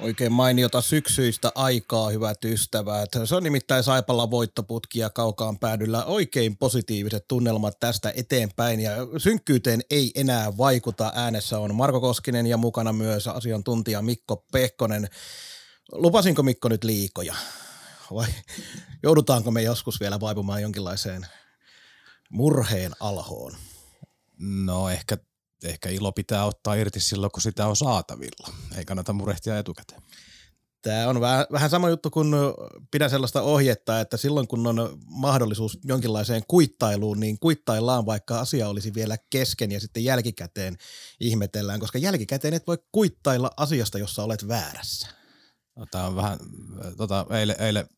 Oikein mainiota syksyistä aikaa, hyvät ystävät. Se on nimittäin Saipalla voittoputkia kaukaan päädyllä. Oikein positiiviset tunnelmat tästä eteenpäin ja synkkyyteen ei enää vaikuta. Äänessä on Marko Koskinen ja mukana myös asiantuntija Mikko Pehkonen. Lupasinko Mikko nyt liikoja? Vai joudutaanko me joskus vielä vaipumaan jonkinlaiseen murheen alhoon? No ehkä, ehkä ilo pitää ottaa irti silloin, kun sitä on saatavilla. Ei kannata murehtia etukäteen. Tämä on vähän, vähän sama juttu kuin pidän sellaista ohjetta, että silloin kun on mahdollisuus jonkinlaiseen kuittailuun, niin kuittaillaan vaikka asia olisi vielä kesken ja sitten jälkikäteen ihmetellään, koska jälkikäteen et voi kuittailla asiasta, jossa olet väärässä. No, Tämä on vähän, tota, eilen, eilen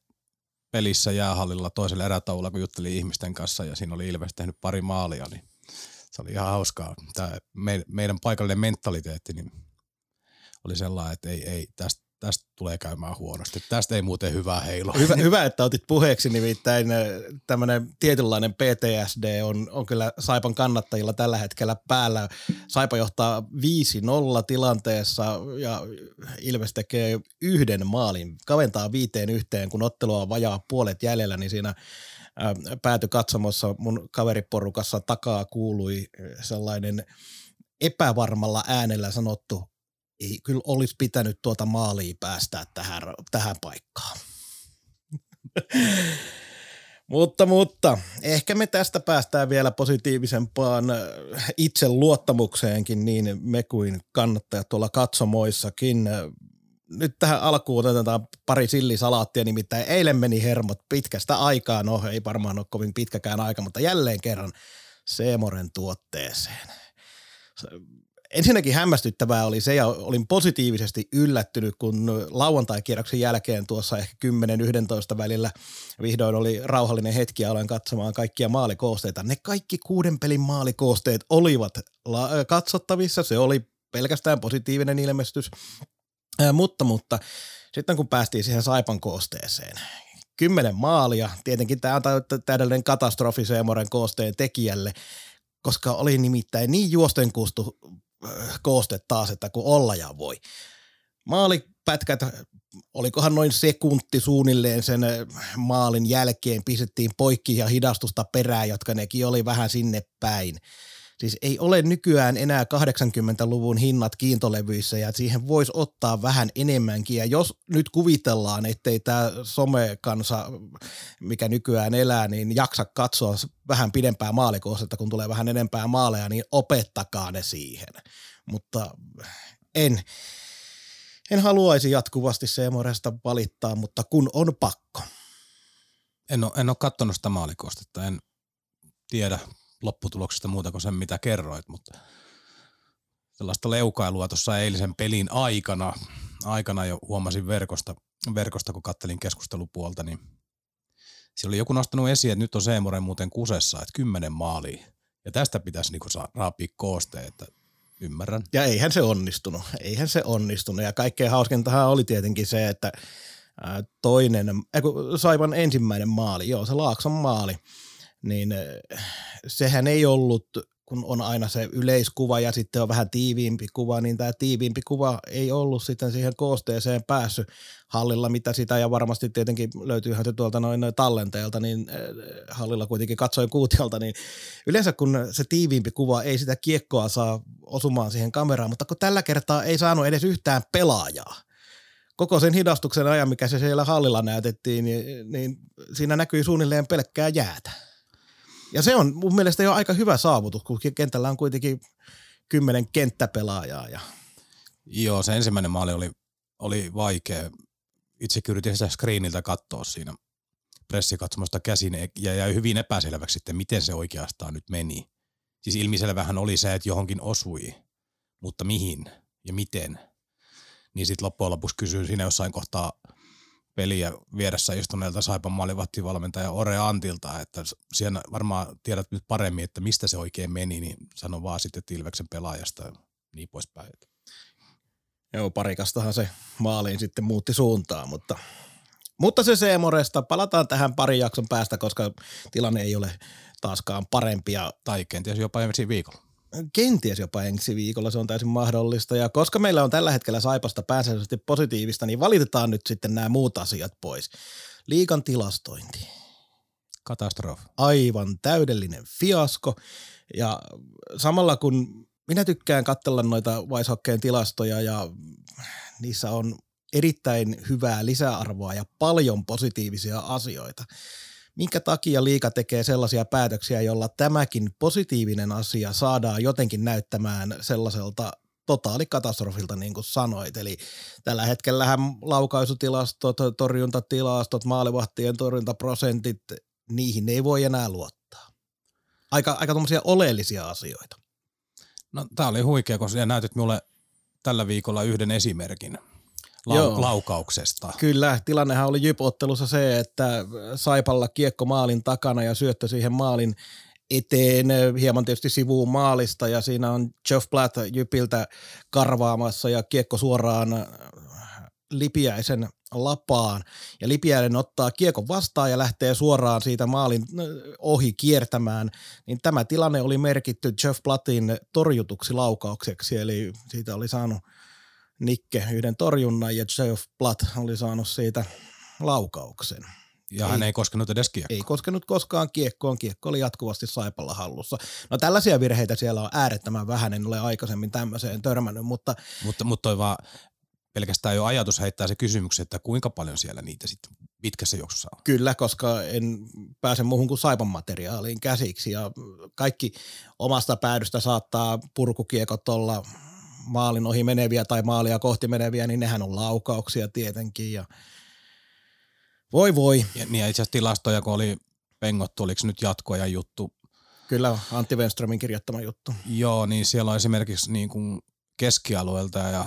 pelissä jäähallilla toisella erätaululla, kun juttelin ihmisten kanssa ja siinä oli Ilves tehnyt pari maalia, niin se oli ihan hauskaa. Tämä me, meidän paikallinen mentaliteetti niin oli sellainen, että ei, ei tästä, tästä tulee käymään huonosti. Tästä ei muuten hyvää heilo. Hyvä, hyvä että otit puheeksi, nimittäin tämmöinen tietynlainen PTSD on, on kyllä Saipan kannattajilla tällä hetkellä päällä. Saipa johtaa 5-0 tilanteessa ja Ilves tekee yhden maalin, kaventaa viiteen yhteen, kun ottelua on vajaa puolet jäljellä, niin siinä pääty katsomossa mun kaveriporukassa takaa kuului sellainen epävarmalla äänellä sanottu ei kyllä olisi pitänyt tuota maalia päästää tähän, tähän paikkaan. mutta, mutta ehkä me tästä päästään vielä positiivisempaan itseluottamukseenkin niin me kuin kannattajat tuolla katsomoissakin. Nyt tähän alkuun otetaan pari sillisalaattia, nimittäin eilen meni hermot pitkästä aikaa, no ei varmaan ole kovin pitkäkään aika, mutta jälleen kerran Seemoren tuotteeseen. Ensinnäkin hämmästyttävää oli se, ja olin positiivisesti yllättynyt, kun lauantai-kierroksen jälkeen tuossa ehkä 10-11 välillä vihdoin oli rauhallinen hetki ja olen katsomaan kaikkia maalikoosteita. Ne kaikki kuuden pelin maalikoosteet olivat katsottavissa, se oli pelkästään positiivinen ilmestys, äh, mutta, mutta sitten kun päästiin siihen Saipan koosteeseen, kymmenen maalia, tietenkin tämä on täydellinen katastrofi Seemoren koosteen tekijälle, koska oli nimittäin niin juostenkustu kooste taas, että kun olla ja voi. Maalipätkät, olikohan noin sekunti suunnilleen sen maalin jälkeen, pistettiin poikki ja hidastusta perään, jotka nekin oli vähän sinne päin. Siis ei ole nykyään enää 80-luvun hinnat kiintolevyissä ja siihen voisi ottaa vähän enemmänkin. Ja jos nyt kuvitellaan, ettei tämä somekansa, mikä nykyään elää, niin jaksa katsoa vähän pidempää maalikohdetta, kun tulee vähän enempää maaleja, niin opettakaa ne siihen. Mutta en, en haluaisi jatkuvasti Seemoresta valittaa, mutta kun on pakko. En ole, en ole katsonut sitä maalikostetta, en tiedä lopputuloksesta muuta kuin sen, mitä kerroit, mutta sellaista leukailua tuossa eilisen pelin aikana, aikana jo huomasin verkosta, verkosta kun kattelin keskustelupuolta, niin siellä oli joku nostanut esiin, että nyt on Seemoren muuten kusessa, että kymmenen maalia. Ja tästä pitäisi niinku saa raapia kooste, että ymmärrän. Ja eihän se onnistunut, eihän se onnistunut. Ja kaikkein hauskintahan oli tietenkin se, että toinen, äh, Saivan ensimmäinen maali, joo se Laakson maali, niin sehän ei ollut, kun on aina se yleiskuva ja sitten on vähän tiiviimpi kuva, niin tämä tiiviimpi kuva ei ollut sitten siihen koosteeseen päässyt hallilla, mitä sitä ja varmasti tietenkin löytyyhän se tuolta noin tallenteelta, niin hallilla kuitenkin katsoin kuutiolta, niin yleensä kun se tiiviimpi kuva ei sitä kiekkoa saa osumaan siihen kameraan, mutta kun tällä kertaa ei saanut edes yhtään pelaajaa, koko sen hidastuksen ajan, mikä se siellä hallilla näytettiin, niin, niin siinä näkyy suunnilleen pelkkää jäätä. Ja se on mun mielestä jo aika hyvä saavutus, kun kentällä on kuitenkin kymmenen kenttäpelaajaa. Ja... Joo, se ensimmäinen maali oli, oli vaikea. Itse yritin sitä screeniltä katsoa siinä pressikatsomusta käsin ja jäi hyvin epäselväksi sitten, miten se oikeastaan nyt meni. Siis ilmiselvähän oli se, että johonkin osui, mutta mihin ja miten. Niin sitten loppujen lopuksi kysyin siinä jossain kohtaa peliä vieressä istuneelta Saipan maalivahtivalmentaja Ore Antilta, että siellä varmaan tiedät nyt paremmin, että mistä se oikein meni, niin sano vaan sitten Tilveksen pelaajasta ja niin poispäin. Joo, parikastahan se maaliin sitten muutti suuntaan, mutta, mutta se Seemoresta, palataan tähän pari jakson päästä, koska tilanne ei ole taaskaan parempia. Tai kenties jopa ensi viikolla. Kenties jopa ensi viikolla, se on täysin mahdollista. Ja koska meillä on tällä hetkellä Saipasta pääsääntöisesti positiivista, niin valitetaan nyt sitten nämä muut asiat pois. Liikan tilastointi. Katastrofi. Aivan täydellinen fiasko. Ja samalla kun minä tykkään katsella noita Weishockeen tilastoja ja niissä on erittäin hyvää lisäarvoa ja paljon positiivisia asioita. Minkä takia liika tekee sellaisia päätöksiä, jolla tämäkin positiivinen asia saadaan jotenkin näyttämään sellaiselta totaalikatastrofilta, niin kuin sanoit. Eli tällä hetkellähän laukaisutilastot, torjuntatilastot, maalivahtien torjuntaprosentit, niihin ei voi enää luottaa. Aika, aika oleellisia asioita. No tää oli huikea, kun sä näytit mulle tällä viikolla yhden esimerkin lau- Joo. laukauksesta. Kyllä, tilannehan oli Jyp-ottelussa se, että Saipalla kiekko maalin takana ja syöttö siihen maalin eteen, hieman tietysti sivuun maalista ja siinä on Jeff Blatt Jypiltä karvaamassa ja kiekko suoraan Lipiäisen lapaan ja Lipiäinen ottaa kiekon vastaan ja lähtee suoraan siitä maalin ohi kiertämään, niin tämä tilanne oli merkitty Jeff Plattin torjutuksi laukaukseksi, eli siitä oli saanut Nikke yhden torjunnan ja Jeff Platt oli saanut siitä laukauksen. Ja ei, hän ei koskenut edes kiekkoon. Ei koskenut koskaan kiekkoon, kiekko oli jatkuvasti Saipalla hallussa. No tällaisia virheitä siellä on äärettömän vähän, en ole aikaisemmin tämmöiseen törmännyt, mutta... Mutta, mutta toi vaan pelkästään jo ajatus heittää se kysymys, että kuinka paljon siellä niitä sitten pitkässä juoksussa on. Kyllä, koska en pääse muuhun kuin saipan materiaaliin käsiksi ja kaikki omasta päädystä saattaa purkukiekot olla maalin ohi meneviä tai maalia kohti meneviä, niin nehän on laukauksia tietenkin ja voi voi. Ja, niin itse asiassa tilastoja, kun oli pengottu, oliko nyt jatkoja juttu? Kyllä, Antti Wenströmin kirjoittama juttu. Joo, niin siellä on esimerkiksi niin kuin keskialueelta ja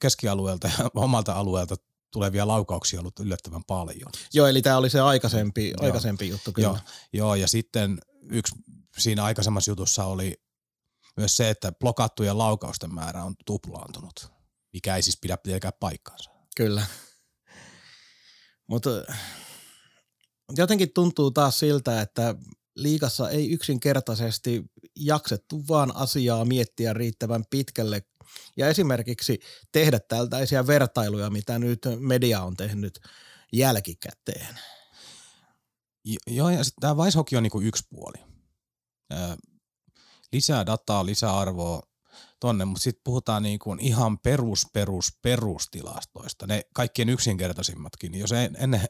keskialueelta ja omalta alueelta tulevia laukauksia ollut yllättävän paljon. Joo, eli tämä oli se aikaisempi, joo. aikaisempi juttu kyllä. Joo, joo, ja sitten yksi siinä aikaisemmassa jutussa oli myös se, että blokattujen laukausten määrä on tuplaantunut, mikä ei siis pidä pitäkään paikkaansa. Kyllä. Mutta jotenkin tuntuu taas siltä, että liikassa ei yksinkertaisesti jaksettu vaan asiaa miettiä riittävän pitkälle ja esimerkiksi tehdä tältäisiä vertailuja, mitä nyt media on tehnyt jälkikäteen. Joo, ja sitten tämä Weishockey on niinku yksi puoli. Lisää dataa, lisää arvoa tonne, mutta sitten puhutaan niinku ihan perus, perus, perustilastoista. Ne kaikkien yksinkertaisimmatkin. Jos ennen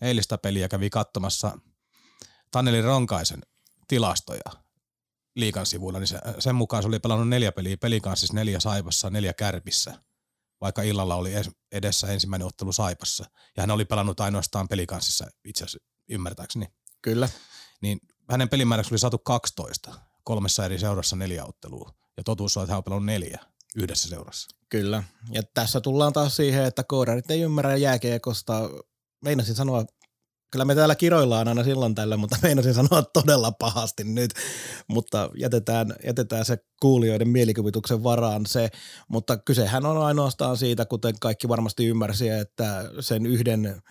eilistä peliä kävi katsomassa Taneli Ronkaisen tilastoja, liikan sivuilla, niin se, sen mukaan se oli pelannut neljä peliä pelikanssissa, neljä Saipassa, neljä Kärpissä, vaikka illalla oli edessä ensimmäinen ottelu Saipassa. Ja hän oli pelannut ainoastaan pelikanssissa itse asiassa ymmärtääkseni. Kyllä. Niin hänen pelimääräksi oli saatu 12, kolmessa eri seurassa neljä ottelua. Ja totuus on, että hän on pelannut neljä yhdessä seurassa. Kyllä. Ja tässä tullaan taas siihen, että koodarit ei ymmärrä jääkiekosta. Meinasin sanoa kyllä me täällä kiroillaan aina silloin tällä, mutta meinasin sanoa todella pahasti nyt, mutta jätetään, jätetään se kuulijoiden mielikuvituksen varaan se, mutta kysehän on ainoastaan siitä, kuten kaikki varmasti ymmärsi, että sen yhden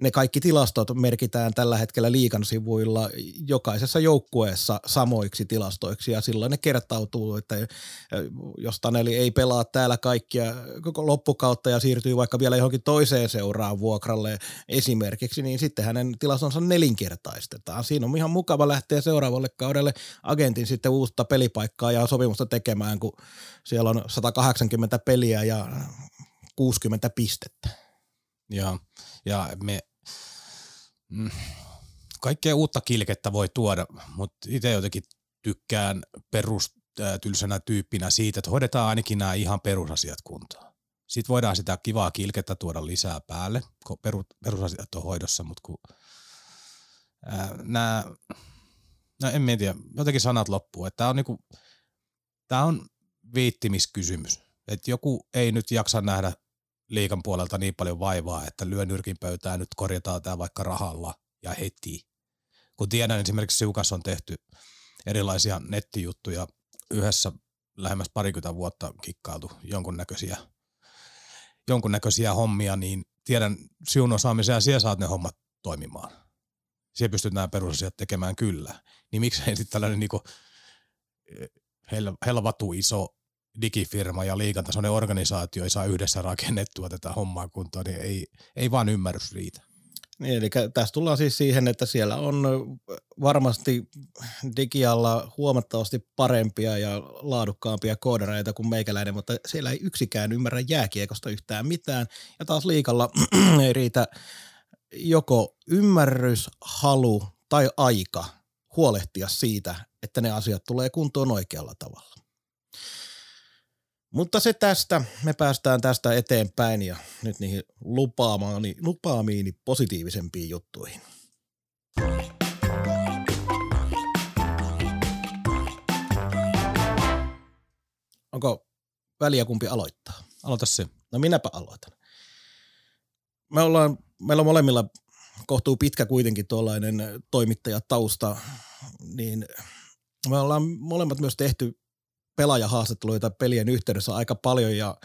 ne kaikki tilastot merkitään tällä hetkellä liikan sivuilla jokaisessa joukkueessa samoiksi tilastoiksi ja silloin ne kertautuu, että jos Taneli ei pelaa täällä kaikkia koko loppukautta ja siirtyy vaikka vielä johonkin toiseen seuraan vuokralle esimerkiksi, niin sitten hänen tilastonsa nelinkertaistetaan. Siinä on ihan mukava lähteä seuraavalle kaudelle agentin sitten uutta pelipaikkaa ja sopimusta tekemään, kun siellä on 180 peliä ja 60 pistettä. Joo, ja me mm, kaikkea uutta kilkettä voi tuoda, mutta itse jotenkin tykkään perustylsänä tyyppinä siitä, että hoidetaan ainakin nämä ihan perusasiat kuntoon. Sitten voidaan sitä kivaa kilkettä tuoda lisää päälle, kun perusasiat on hoidossa, mutta kun nämä, no en tiedä, jotenkin sanat loppuu, että tämä on niinku, tämä on viittimiskysymys. Että joku ei nyt jaksa nähdä liikan puolelta niin paljon vaivaa, että lyö nyrkin pöytään, nyt korjataan tämä vaikka rahalla ja heti. Kun tiedän esimerkiksi Siukas on tehty erilaisia nettijuttuja yhdessä lähemmäs parikymmentä vuotta kikkailtu jonkunnäköisiä, jonkunnäköisiä hommia, niin tiedän siun osaamisen ja siellä saat ne hommat toimimaan. Siellä pystyt nämä perusasiat tekemään kyllä. Niin miksei sitten tällainen niinku hel, helvatu iso digifirma ja liikantasoinen organisaatio ei saa yhdessä rakennettua tätä hommaa kuntoon, niin ei, ei vaan ymmärrys riitä. Niin, eli tässä tullaan siis siihen, että siellä on varmasti digialla huomattavasti parempia ja laadukkaampia koodareita kuin meikäläinen, mutta siellä ei yksikään ymmärrä jääkiekosta yhtään mitään. Ja taas liikalla ei riitä joko ymmärrys, halu tai aika huolehtia siitä, että ne asiat tulee kuntoon oikealla tavalla. Mutta se tästä, me päästään tästä eteenpäin ja nyt niihin lupaamaani, lupaamiini positiivisempiin juttuihin. Onko väliä kumpi aloittaa? Aloita se. No minäpä aloitan. Me ollaan, meillä on molemmilla kohtuu pitkä kuitenkin tuollainen toimittajatausta, niin me ollaan molemmat myös tehty pelaajahaastatteluita pelien yhteydessä aika paljon ja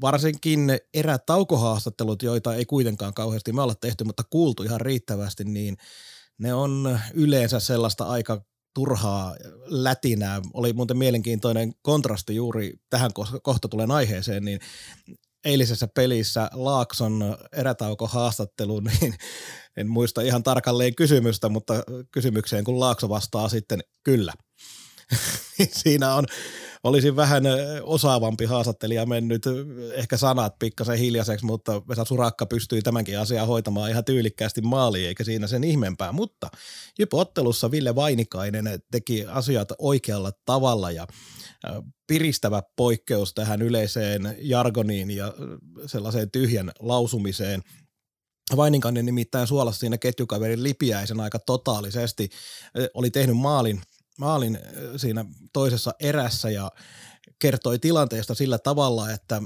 varsinkin erätaukohaastattelut, joita ei kuitenkaan kauheasti me olla tehty, mutta kuultu ihan riittävästi, niin ne on yleensä sellaista aika turhaa lätinää. Oli muuten mielenkiintoinen kontrasti juuri tähän kohta tulen aiheeseen, niin eilisessä pelissä Laakson erätauko haastattelu, niin en muista ihan tarkalleen kysymystä, mutta kysymykseen kun Laakso vastaa sitten kyllä – siinä on, olisi vähän osaavampi haastattelija mennyt, ehkä sanat pikkasen hiljaiseksi, mutta Vesa Surakka pystyy tämänkin asian hoitamaan ihan tyylikkäästi maaliin, eikä siinä sen ihmeempää. Mutta Jypo-ottelussa Ville Vainikainen teki asiat oikealla tavalla ja piristävä poikkeus tähän yleiseen jargoniin ja sellaiseen tyhjän lausumiseen – Vaininkainen nimittäin suolasi siinä ketjukaverin Lipiäisen aika totaalisesti. Oli tehnyt maalin maalin äh, siinä toisessa erässä ja kertoi tilanteesta sillä tavalla, että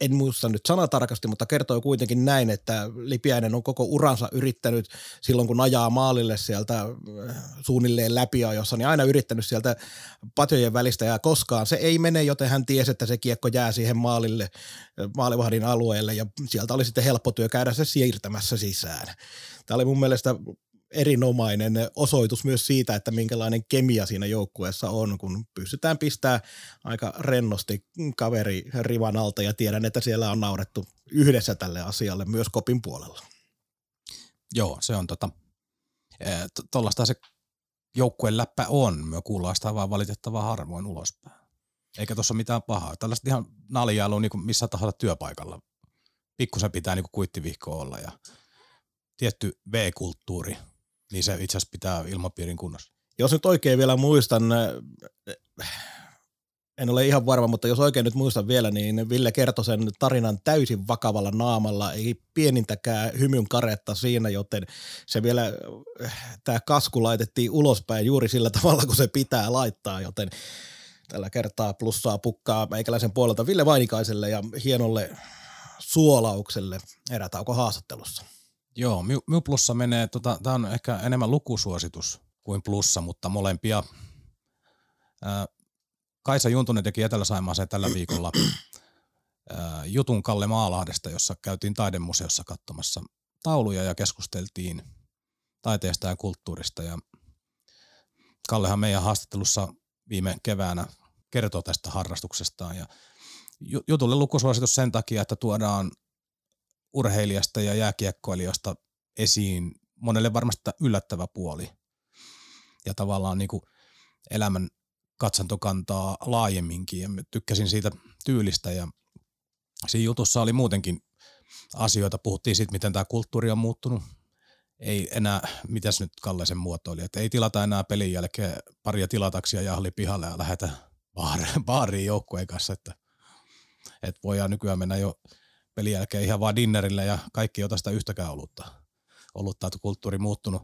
en muista nyt sanatarkasti, mutta kertoi kuitenkin näin, että Lipiäinen on koko uransa yrittänyt silloin, kun ajaa maalille sieltä äh, suunnilleen läpiajossa, niin aina yrittänyt sieltä patjojen välistä ja koskaan se ei mene, joten hän tiesi, että se kiekko jää siihen maalille, äh, maalivahdin alueelle ja sieltä oli sitten helppo työ käydä se siirtämässä sisään. Tämä oli mun mielestä erinomainen osoitus myös siitä, että minkälainen kemia siinä joukkueessa on, kun pystytään pistämään aika rennosti kaveri rivan alta ja tiedän, että siellä on naurettu yhdessä tälle asialle myös kopin puolella. Joo, se on tota, tuollaista se joukkueen läppä on. Me kuullaan sitä vaan valitettavaa harvoin ulospäin. Eikä tuossa mitään pahaa. Tällaista ihan naljailua niin kuin missä tahansa työpaikalla. Pikkusen pitää niin kuittivihko olla ja tietty V-kulttuuri niin se itse asiassa pitää ilmapiirin kunnossa. Jos nyt oikein vielä muistan, en ole ihan varma, mutta jos oikein nyt muistan vielä, niin Ville kertoi sen tarinan täysin vakavalla naamalla, ei pienintäkään hymyn karetta siinä, joten se vielä, tämä kasku laitettiin ulospäin juuri sillä tavalla, kun se pitää laittaa, joten tällä kertaa plussaa pukkaa meikäläisen puolelta Ville Vainikaiselle ja hienolle suolaukselle erätauko haastattelussa. Joo, minun plussa menee, tota, tämä on ehkä enemmän lukusuositus kuin plussa, mutta molempia. Ää, Kaisa Juntunen teki Etelä-Saimaaseen tällä viikolla ää, jutun Kalle Maalahdesta, jossa käytiin taidemuseossa katsomassa tauluja ja keskusteltiin taiteesta ja kulttuurista. Ja Kallehan meidän haastattelussa viime keväänä kertoo tästä harrastuksestaan ja jutulle lukusuositus sen takia, että tuodaan urheilijasta ja jääkiekkoilijasta esiin monelle varmasti yllättävä puoli. Ja tavallaan niin kuin elämän katsantokantaa laajemminkin ja tykkäsin siitä tyylistä ja siinä jutussa oli muutenkin asioita. Puhuttiin siitä, miten tämä kulttuuri on muuttunut. Ei enää, mitäs nyt Kalle sen muotoili, että ei tilata enää pelin jälkeen paria tilataksia jahli pihalle ja lähetä baariin joukkueen kanssa, että, että voidaan nykyään mennä jo pelin jälkeen ihan vaan dinnerille ja kaikki ei ota sitä yhtäkään olutta. Olutta, että kulttuuri muuttunut,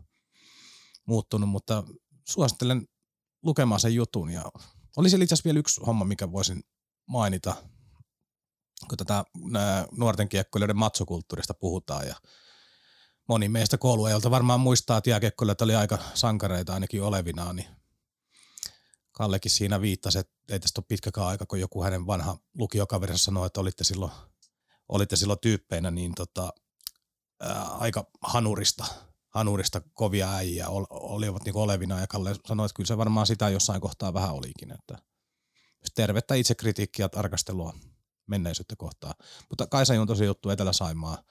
muuttunut, mutta suosittelen lukemaan sen jutun. Ja oli siellä itse asiassa vielä yksi homma, mikä voisin mainita. kun tätä nuorten kiekkoilijoiden matsokulttuurista puhutaan ja moni meistä kouluajalta varmaan muistaa, että jääkiekkoilijat oli aika sankareita ainakin olevinaan, niin Kallekin siinä viittasi, että ei tästä ole pitkäkään aika, kun joku hänen vanha lukiokaverinsa sanoi, että olitte silloin, olitte silloin tyyppeinä, niin tota, ää, aika hanurista, hanurista kovia äijä ol, olivat niin olevina ja Kalle sanoi, että kyllä se varmaan sitä jossain kohtaa vähän olikin, että tervettä itsekritiikkiä tarkastelua menneisyyttä kohtaan. Mutta Kaisa on tosi juttu Etelä-Saimaa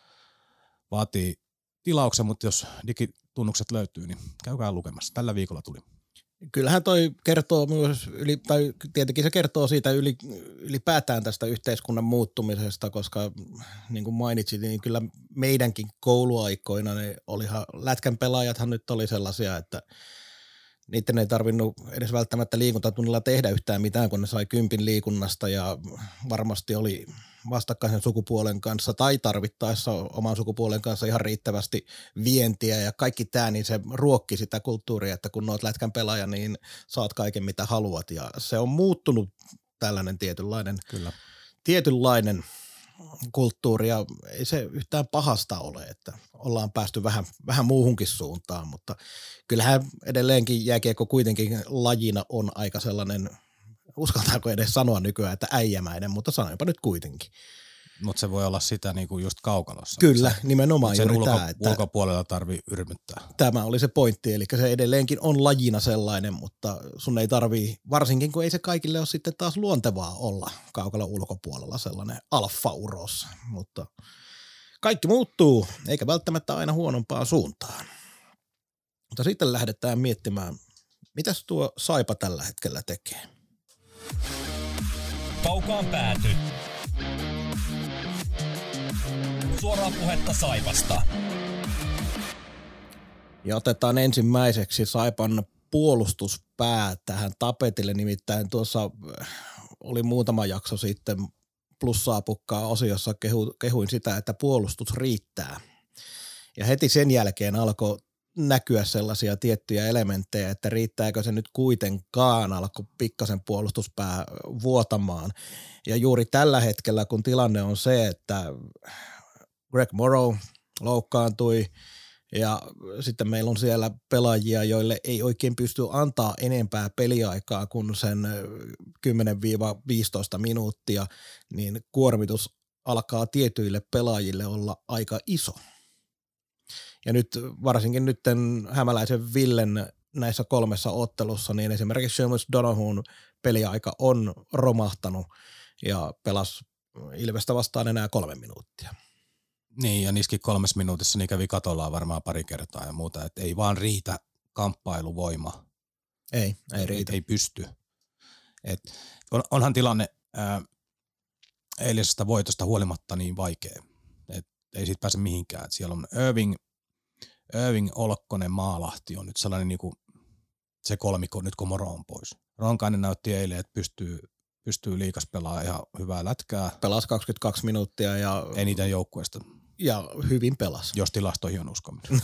vaatii tilauksen, mutta jos digitunnukset löytyy, niin käykää lukemassa. Tällä viikolla tuli. Kyllähän toi kertoo myös, yli, tai tietenkin se kertoo siitä yli, ylipäätään tästä yhteiskunnan muuttumisesta, koska niin kuin mainitsit, niin kyllä meidänkin kouluaikoina niin olihan, lätkän pelaajathan nyt oli sellaisia, että – niiden ei tarvinnut edes välttämättä liikuntatunnilla tehdä yhtään mitään, kun ne sai kympin liikunnasta ja varmasti oli vastakkaisen sukupuolen kanssa tai tarvittaessa oman sukupuolen kanssa ihan riittävästi vientiä ja kaikki tämä, niin se ruokki sitä kulttuuria, että kun oot lätkän pelaaja, niin saat kaiken mitä haluat ja se on muuttunut tällainen tietynlainen, Kyllä. tietynlainen kulttuuri ja ei se yhtään pahasta ole, että ollaan päästy vähän, vähän muuhunkin suuntaan, mutta kyllähän edelleenkin jääkiekko kuitenkin lajina on aika sellainen, uskaltaako edes sanoa nykyään, että äijämäinen, mutta sanoinpa nyt kuitenkin. Mutta se voi olla sitä niinku just kaukalossa. Kyllä, se, nimenomaan sen juuri ulko, tämä. Että ulkopuolella tarvii yrmyttää. Tämä oli se pointti, eli se edelleenkin on lajina sellainen, mutta sun ei tarvii, varsinkin kun ei se kaikille ole sitten taas luontevaa olla kaukalla ulkopuolella sellainen alfa-uros, mutta kaikki muuttuu, eikä välttämättä aina huonompaan suuntaan. Mutta sitten lähdetään miettimään, mitäs tuo Saipa tällä hetkellä tekee. Kaukaan pääty suoraa puhetta Saipasta. Ja otetaan ensimmäiseksi Saipan puolustuspää tähän tapetille, nimittäin tuossa äh, oli muutama jakso sitten plussaa pukkaa osiossa kehu, kehuin sitä, että puolustus riittää. Ja heti sen jälkeen alkoi näkyä sellaisia tiettyjä elementtejä, että riittääkö se nyt kuitenkaan, alkoi pikkasen puolustuspää vuotamaan. Ja juuri tällä hetkellä, kun tilanne on se, että Greg Morrow loukkaantui ja sitten meillä on siellä pelaajia, joille ei oikein pysty antaa enempää peliaikaa kuin sen 10-15 minuuttia, niin kuormitus alkaa tietyille pelaajille olla aika iso. Ja nyt varsinkin nyt hämäläisen Villen näissä kolmessa ottelussa, niin esimerkiksi Seamus Donahun peliaika on romahtanut ja pelasi Ilvestä vastaan enää kolme minuuttia. Niin, ja niiskin kolmes minuutissa niin kävi katollaan varmaan pari kertaa ja muuta, että ei vaan riitä kamppailuvoima. Ei, ei riitä. Ei, ei pysty. Et on, onhan tilanne ää, eilisestä voitosta huolimatta niin vaikea, että ei siitä pääse mihinkään. Et siellä on Irving, Irving, Olkkonen, Maalahti on nyt sellainen niinku, se kolmikko nyt kun Moro on pois. Ronkainen näytti eilen, että pystyy, pystyy liikas pelaamaan ihan hyvää lätkää. Pelas 22 minuuttia ja... Eniten joukkueesta ja hyvin pelas. Jos tilastoihin on uskominen.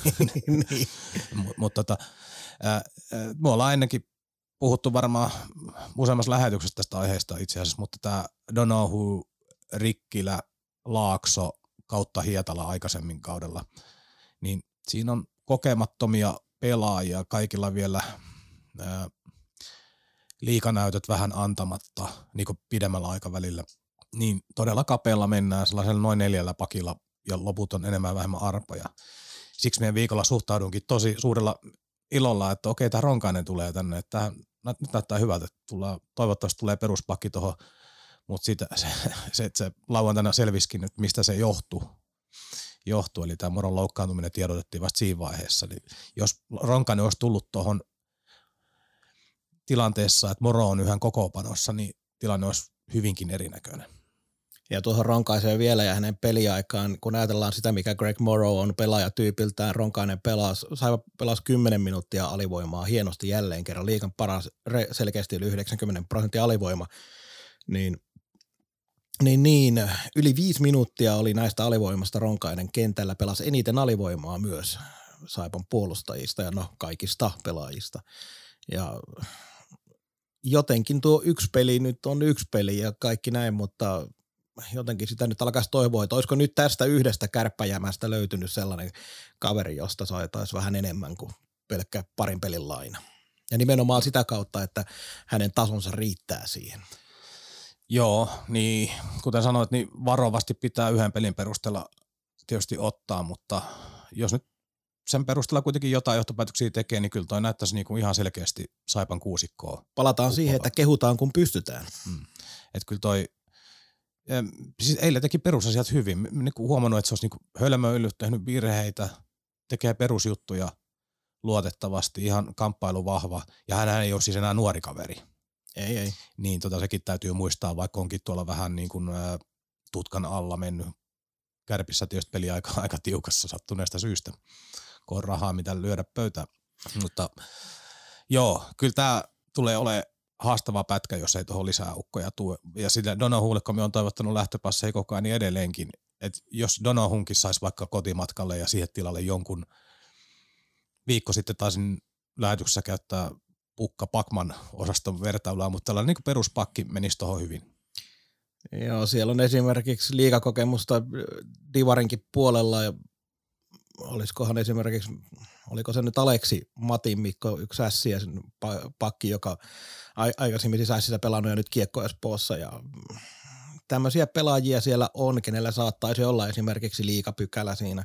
niin. Mutta tota, me ollaan ennenkin puhuttu varmaan useammassa lähetyksessä tästä aiheesta itse asiassa, mutta tämä Donohu, Rikkilä, Laakso kautta Hietala aikaisemmin kaudella, niin siinä on kokemattomia pelaajia, kaikilla vielä ää, liikanäytöt vähän antamatta niin pidemmällä aikavälillä. Niin todella kapealla mennään sellaisella noin neljällä pakilla ja loput on enemmän vähemmän arpoja. Siksi meidän viikolla suhtaudunkin tosi suurella ilolla, että okei, tämä Ronkainen tulee tänne, että nyt näyttää hyvältä, että tulla, toivottavasti tulee peruspakki tuohon, mutta sitä, se, se, se lauantaina selviskin nyt, mistä se johtuu. johtuu. Eli tämä Moron loukkaantuminen tiedotettiin vasta siinä vaiheessa. Eli jos Ronkainen olisi tullut tuohon tilanteessa, että Moro on yhä kokoopanossa, niin tilanne olisi hyvinkin erinäköinen. Ja tuohon Ronkaiseen vielä ja hänen peliaikaan, kun ajatellaan sitä, mikä Greg Morrow on pelaajatyypiltään, Ronkainen pelasi, sai pelasi 10 minuuttia alivoimaa hienosti jälleen kerran, liikan paras, selkeästi yli 90 prosenttia alivoima, niin niin, niin, yli viisi minuuttia oli näistä alivoimasta Ronkainen kentällä, pelasi eniten alivoimaa myös Saipan puolustajista ja no kaikista pelaajista. Ja jotenkin tuo yksi peli nyt on yksi peli ja kaikki näin, mutta jotenkin sitä nyt alkaisi toivoa, että olisiko nyt tästä yhdestä kärppäjämästä löytynyt sellainen kaveri, josta saataisiin vähän enemmän kuin pelkkä parin pelin laina. Ja nimenomaan sitä kautta, että hänen tasonsa riittää siihen. Joo, niin kuten sanoit, niin varovasti pitää yhden pelin perusteella tietysti ottaa, mutta jos nyt sen perusteella kuitenkin jotain johtopäätöksiä tekee, niin kyllä toi näyttäisi niinku ihan selkeästi Saipan kuusikkoa. Palataan Uppava. siihen, että kehutaan kun pystytään. Mm. Että kyllä toi, siis eilen teki perusasiat hyvin. Niin huomannut, että se olisi niin hölmöillyt, tehnyt virheitä, tekee perusjuttuja luotettavasti, ihan kamppailu vahva, ja hän ei ole siis enää nuori kaveri. Ei, ei. Niin tota, sekin täytyy muistaa, vaikka onkin tuolla vähän niin kuin, ä, tutkan alla mennyt kärpissä tietysti peli aika, aika tiukassa sattuneesta syystä, kun on rahaa mitä lyödä pöytään. Mutta joo, kyllä tämä tulee olemaan haastava pätkä, jos ei tuohon lisää ukkoja tule. Ja sitä Donohulle, kun me on toivottanut lähtöpasseja koko ajan, niin edelleenkin. että jos Donohunkin saisi vaikka kotimatkalle ja siihen tilalle jonkun viikko sitten taisin lähetyksessä käyttää Pukka Pakman osaston vertailua, mutta tällainen niin peruspakki menisi tuohon hyvin. Joo, siellä on esimerkiksi liikakokemusta Divarinkin puolella ja olisikohan esimerkiksi, oliko se nyt Aleksi Matin Mikko, yksi ässi ja pakki, joka aikaisemmin siis pelannut ja nyt kiekko Espoossa ja tämmöisiä pelaajia siellä on, kenellä saattaisi olla esimerkiksi liikapykälä siinä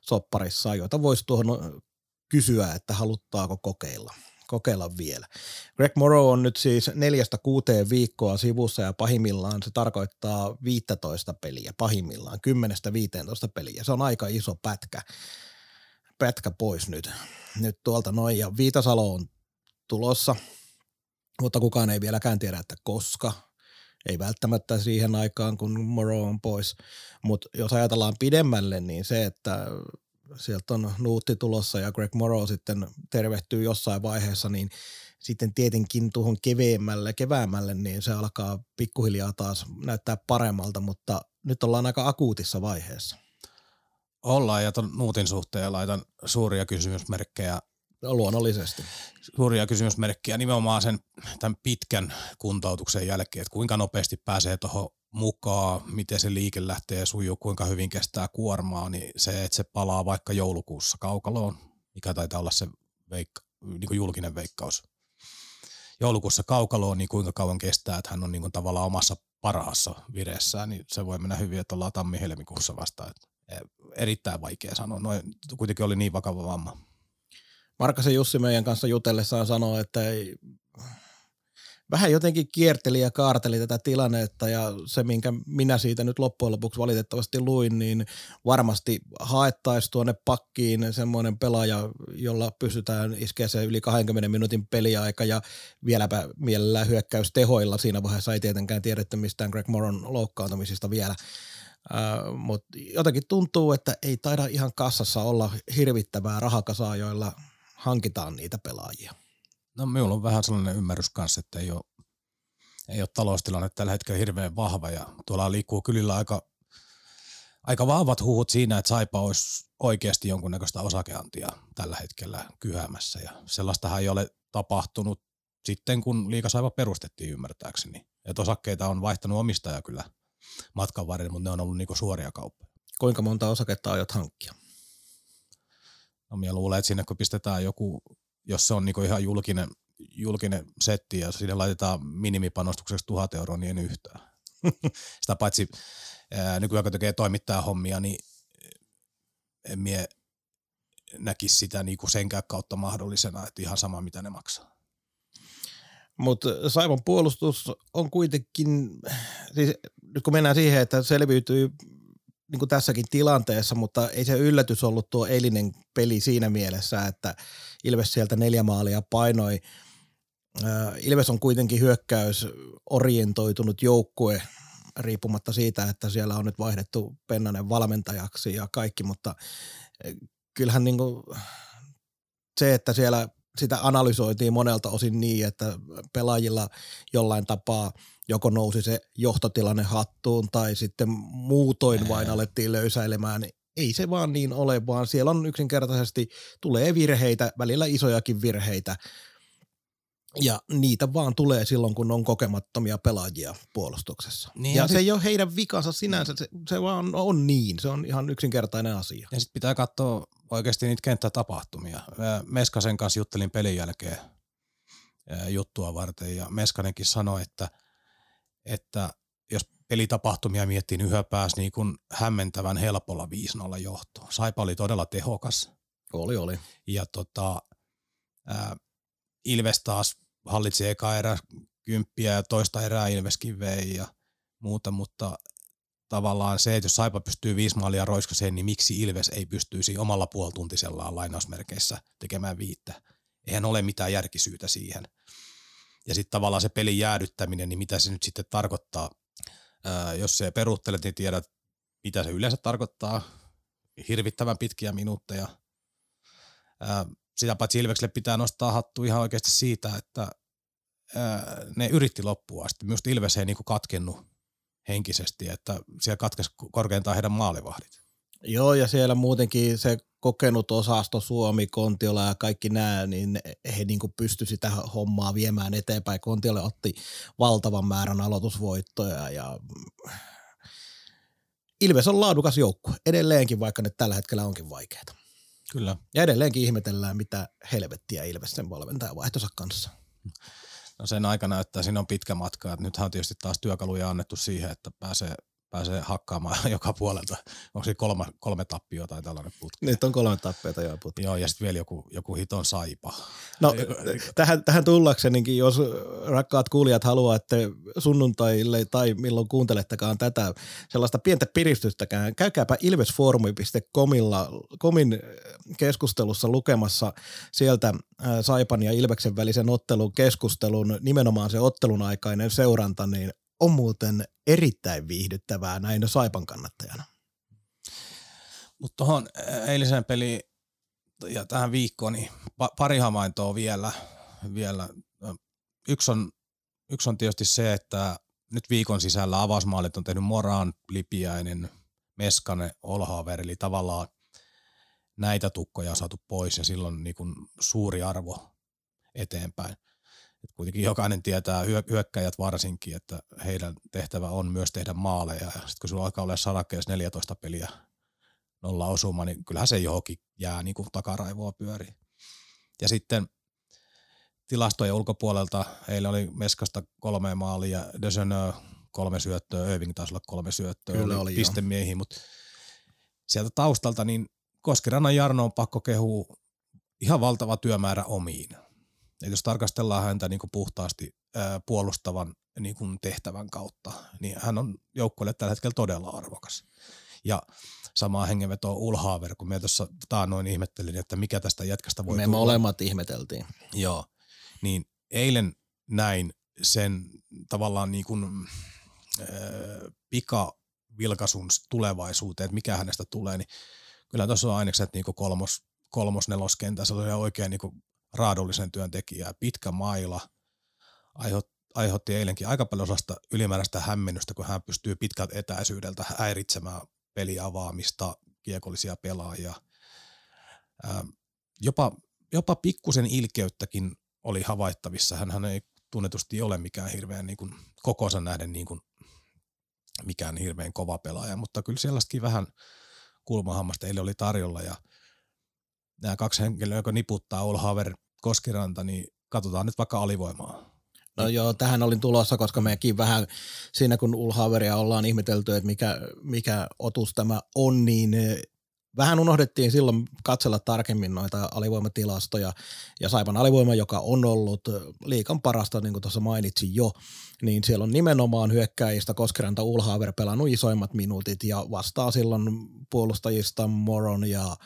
sopparissa, joita voisi tuohon kysyä, että haluttaako kokeilla kokeilla vielä. Greg Morrow on nyt siis neljästä kuuteen viikkoa sivussa ja pahimmillaan se tarkoittaa 15 peliä, pahimmillaan 10-15 peliä. Se on aika iso pätkä, pätkä pois nyt, nyt tuolta noin. Ja Viitasalo on tulossa, mutta kukaan ei vieläkään tiedä, että koska. Ei välttämättä siihen aikaan, kun Morrow on pois. Mutta jos ajatellaan pidemmälle, niin se, että sieltä on Nuutti tulossa ja Greg Morrow sitten tervehtyy jossain vaiheessa, niin sitten tietenkin tuohon keveämmälle, keväämälle, niin se alkaa pikkuhiljaa taas näyttää paremmalta, mutta nyt ollaan aika akuutissa vaiheessa. Ollaan ja tuon Nuutin suhteen laitan suuria kysymysmerkkejä. Luonnollisesti. Suuria kysymysmerkkejä nimenomaan sen tämän pitkän kuntoutuksen jälkeen, että kuinka nopeasti pääsee tuohon mukaan, miten se liike lähtee sujuu, kuinka hyvin kestää kuormaa, niin se, että se palaa vaikka joulukuussa kaukaloon, mikä taitaa olla se veikka, niin kuin julkinen veikkaus. Joulukuussa kaukaloon, niin kuinka kauan kestää, että hän on niin kuin tavallaan omassa parhaassa vireessään, niin se voi mennä hyvin, että ollaan tammi-helmikuussa vasta. Että e, erittäin vaikea sanoa. Noin kuitenkin oli niin vakava vamma. Markkasen Jussi meidän kanssa jutellessaan sanoi, että ei, vähän jotenkin kierteli ja kaarteli tätä tilannetta ja se, minkä minä siitä nyt loppujen lopuksi valitettavasti luin, niin varmasti haettaisiin tuonne pakkiin semmoinen pelaaja, jolla pystytään iskeä se yli 20 minuutin peliaika ja vieläpä mielellään hyökkäystehoilla. Siinä vaiheessa ei tietenkään tiedetty mistään Greg Moron loukkaantumisista vielä. Uh, mutta jotenkin tuntuu, että ei taida ihan kassassa olla hirvittävää rahakasaa, joilla hankitaan niitä pelaajia. No minulla on vähän sellainen ymmärrys kanssa, että ei ole, ei ole taloustilanne tällä hetkellä hirveän vahva ja tuolla liikkuu kylillä aika, aika vahvat huhut siinä, että Saipa olisi oikeasti jonkunnäköistä osakeantia tällä hetkellä kyhäämässä ja sellaistahan ei ole tapahtunut sitten, kun Liikasaipa perustettiin ymmärtääkseni. Että osakkeita on vaihtanut omistaja kyllä matkan varrella, mutta ne on ollut niinku suoria kauppoja. Kuinka monta osaketta aiot hankkia? No minä luulen, että sinne kun pistetään joku jos se on niinku ihan julkinen, julkinen setti ja sinne laitetaan minimipanostukseksi tuhat euroa, niin en yhtään. Sitä paitsi ää, nykyään kun tekee toimittaja hommia, niin en mie näkisi sitä niinku senkään kautta mahdollisena, että ihan sama mitä ne maksaa. Mutta Saivon puolustus on kuitenkin, siis nyt kun mennään siihen, että selviytyy niin kuin tässäkin tilanteessa, mutta ei se yllätys ollut tuo eilinen peli siinä mielessä, että Ilves sieltä neljä maalia painoi. Ilves on kuitenkin hyökkäys orientoitunut joukkue, riippumatta siitä, että siellä on nyt vaihdettu Pennanen valmentajaksi ja kaikki, mutta kyllähän niin kuin se, että siellä sitä analysoitiin monelta osin niin, että pelaajilla jollain tapaa joko nousi se johtotilanne hattuun tai sitten muutoin vain alettiin löysäilemään. Ei se vaan niin ole, vaan siellä on yksinkertaisesti, tulee virheitä, välillä isojakin virheitä. Ja niitä vaan tulee silloin, kun on kokemattomia pelaajia puolustuksessa. Niin ja ja se sit- ei ole heidän vikansa sinänsä, se, se vaan on niin. Se on ihan yksinkertainen asia. Ja sitten pitää katsoa oikeasti niitä kenttätapahtumia. Meskasen kanssa juttelin pelin jälkeen juttua varten ja Meskanenkin sanoi, että, että jos pelitapahtumia miettii, niin yhä pääsi niin kuin hämmentävän helpolla 5-0 johtoon. Saipa oli todella tehokas Oli, oli. ja tota, ää, Ilves taas hallitsi eka erä kymppiä ja toista erää Ilveskin vei ja muuta, mutta tavallaan se, että jos Saipa pystyy viisi maalia roiskaseen, niin miksi Ilves ei pystyisi omalla puolituntisellaan lainausmerkeissä tekemään viittä. Eihän ole mitään järkisyytä siihen. Ja sitten tavallaan se pelin jäädyttäminen, niin mitä se nyt sitten tarkoittaa. Ää, jos se peruuttelet, niin tiedät, mitä se yleensä tarkoittaa. Hirvittävän pitkiä minuutteja. Ää, sitä paitsi Ilvekselle pitää nostaa hattu ihan oikeasti siitä, että ää, ne yritti loppua asti. Myös Ilves ei niinku katkennut henkisesti, että siellä katkesi korkeintaan heidän maalivahdit. Joo, ja siellä muutenkin se kokenut osasto, Suomi, Kontiola ja kaikki nämä, niin he niin kuin pysty sitä hommaa viemään eteenpäin. Kontiola otti valtavan määrän aloitusvoittoja ja Ilves on laadukas joukkue edelleenkin, vaikka nyt tällä hetkellä onkin vaikeaa. Kyllä. Ja edelleenkin ihmetellään, mitä helvettiä Ilves sen valmentaja vaihtonsa kanssa. No sen aika näyttää, siinä on pitkä matka. Että nythän on tietysti taas työkaluja annettu siihen, että pääsee, pääsee hakkaamaan joka puolelta. Onko se kolme, kolme tappioa tai tällainen putki? Nyt on kolme tappeita jo putki. Joo, ja sitten vielä joku, joku hiton saipa. No tähän, tähän tullaksenikin, jos rakkaat kuulijat haluatte sunnuntaille tai milloin kuuntelettekaan tätä sellaista pientä piristystäkään, käykääpä ilvesfoorumi.comilla komin keskustelussa lukemassa sieltä ää, Saipan ja Ilveksen välisen ottelun keskustelun, nimenomaan se ottelun aikainen seuranta, niin on muuten erittäin viihdyttävää näin Saipan kannattajana. Mutta tuohon eiliseen peliin ja tähän viikkoon, niin pa- pari havaintoa vielä. vielä. Yksi, on, yksi on tietysti se, että nyt viikon sisällä avausmaalit on tehnyt Moraan, Lipiäinen, Meskanen, Olhaver, eli tavallaan näitä tukkoja on saatu pois ja silloin niin kuin suuri arvo eteenpäin. Et kuitenkin jokainen tietää, hyö- hyökkäjät varsinkin, että heidän tehtävä on myös tehdä maaleja. Ja sitten kun sulla alkaa olla sarakkeessa 14 peliä nolla osuma, niin kyllähän se johonkin jää niin kuin takaraivoa pyörii. Ja sitten tilastojen ulkopuolelta eilen oli Meskasta kolme maalia, Desenö kolme syöttöä, Irving taisi olla kolme syöttöä, Kyllä oli, joo. pistemiehiä, mutta sieltä taustalta niin Koskirannan Jarno on pakko kehua ihan valtava työmäärä omiin. Et jos tarkastellaan häntä niin kuin puhtaasti ää, puolustavan niin kuin tehtävän kautta, niin hän on joukkueelle tällä hetkellä todella arvokas. Ja samaa hengenvetoa Ulhaaver, kun me tuossa taannoin ihmettelin, että mikä tästä jätkästä voi Me tulla. molemmat ihmeteltiin. Joo, niin eilen näin sen tavallaan niin kuin, äh, pikavilkaisun tulevaisuuteen, että mikä hänestä tulee, niin kyllä tuossa on ainekset niin kolmos, kolmos neloskentä, se oli oikein niin raadollisen työntekijä, pitkä maila, aiheutti eilenkin aika paljon sellaista ylimääräistä hämmennystä, kun hän pystyy pitkältä etäisyydeltä häiritsemään peliavaamista, kiekollisia pelaajia. Ää, jopa, jopa pikkusen ilkeyttäkin oli havaittavissa. Hän ei tunnetusti ole mikään hirveän niin kuin, kokonsa nähden niin kuin, mikään hirveän kova pelaaja, mutta kyllä sellaistakin vähän kulmahammasta eilen oli tarjolla ja nämä kaksi henkilöä, jotka niputtaa Olhaver Koskiranta, niin katsotaan nyt vaikka alivoimaa. No joo, tähän olin tulossa, koska mekin vähän siinä kun Ulhaveria ollaan ihmetelty, että mikä, mikä otus tämä on, niin eh, vähän unohdettiin silloin katsella tarkemmin noita alivoimatilastoja ja Saipan alivoima, joka on ollut eh, liikan parasta, niin kuin tuossa mainitsin jo, niin siellä on nimenomaan hyökkäjistä Koskiranta Ulhaver pelannut isoimmat minuutit ja vastaa silloin puolustajista Moron ja,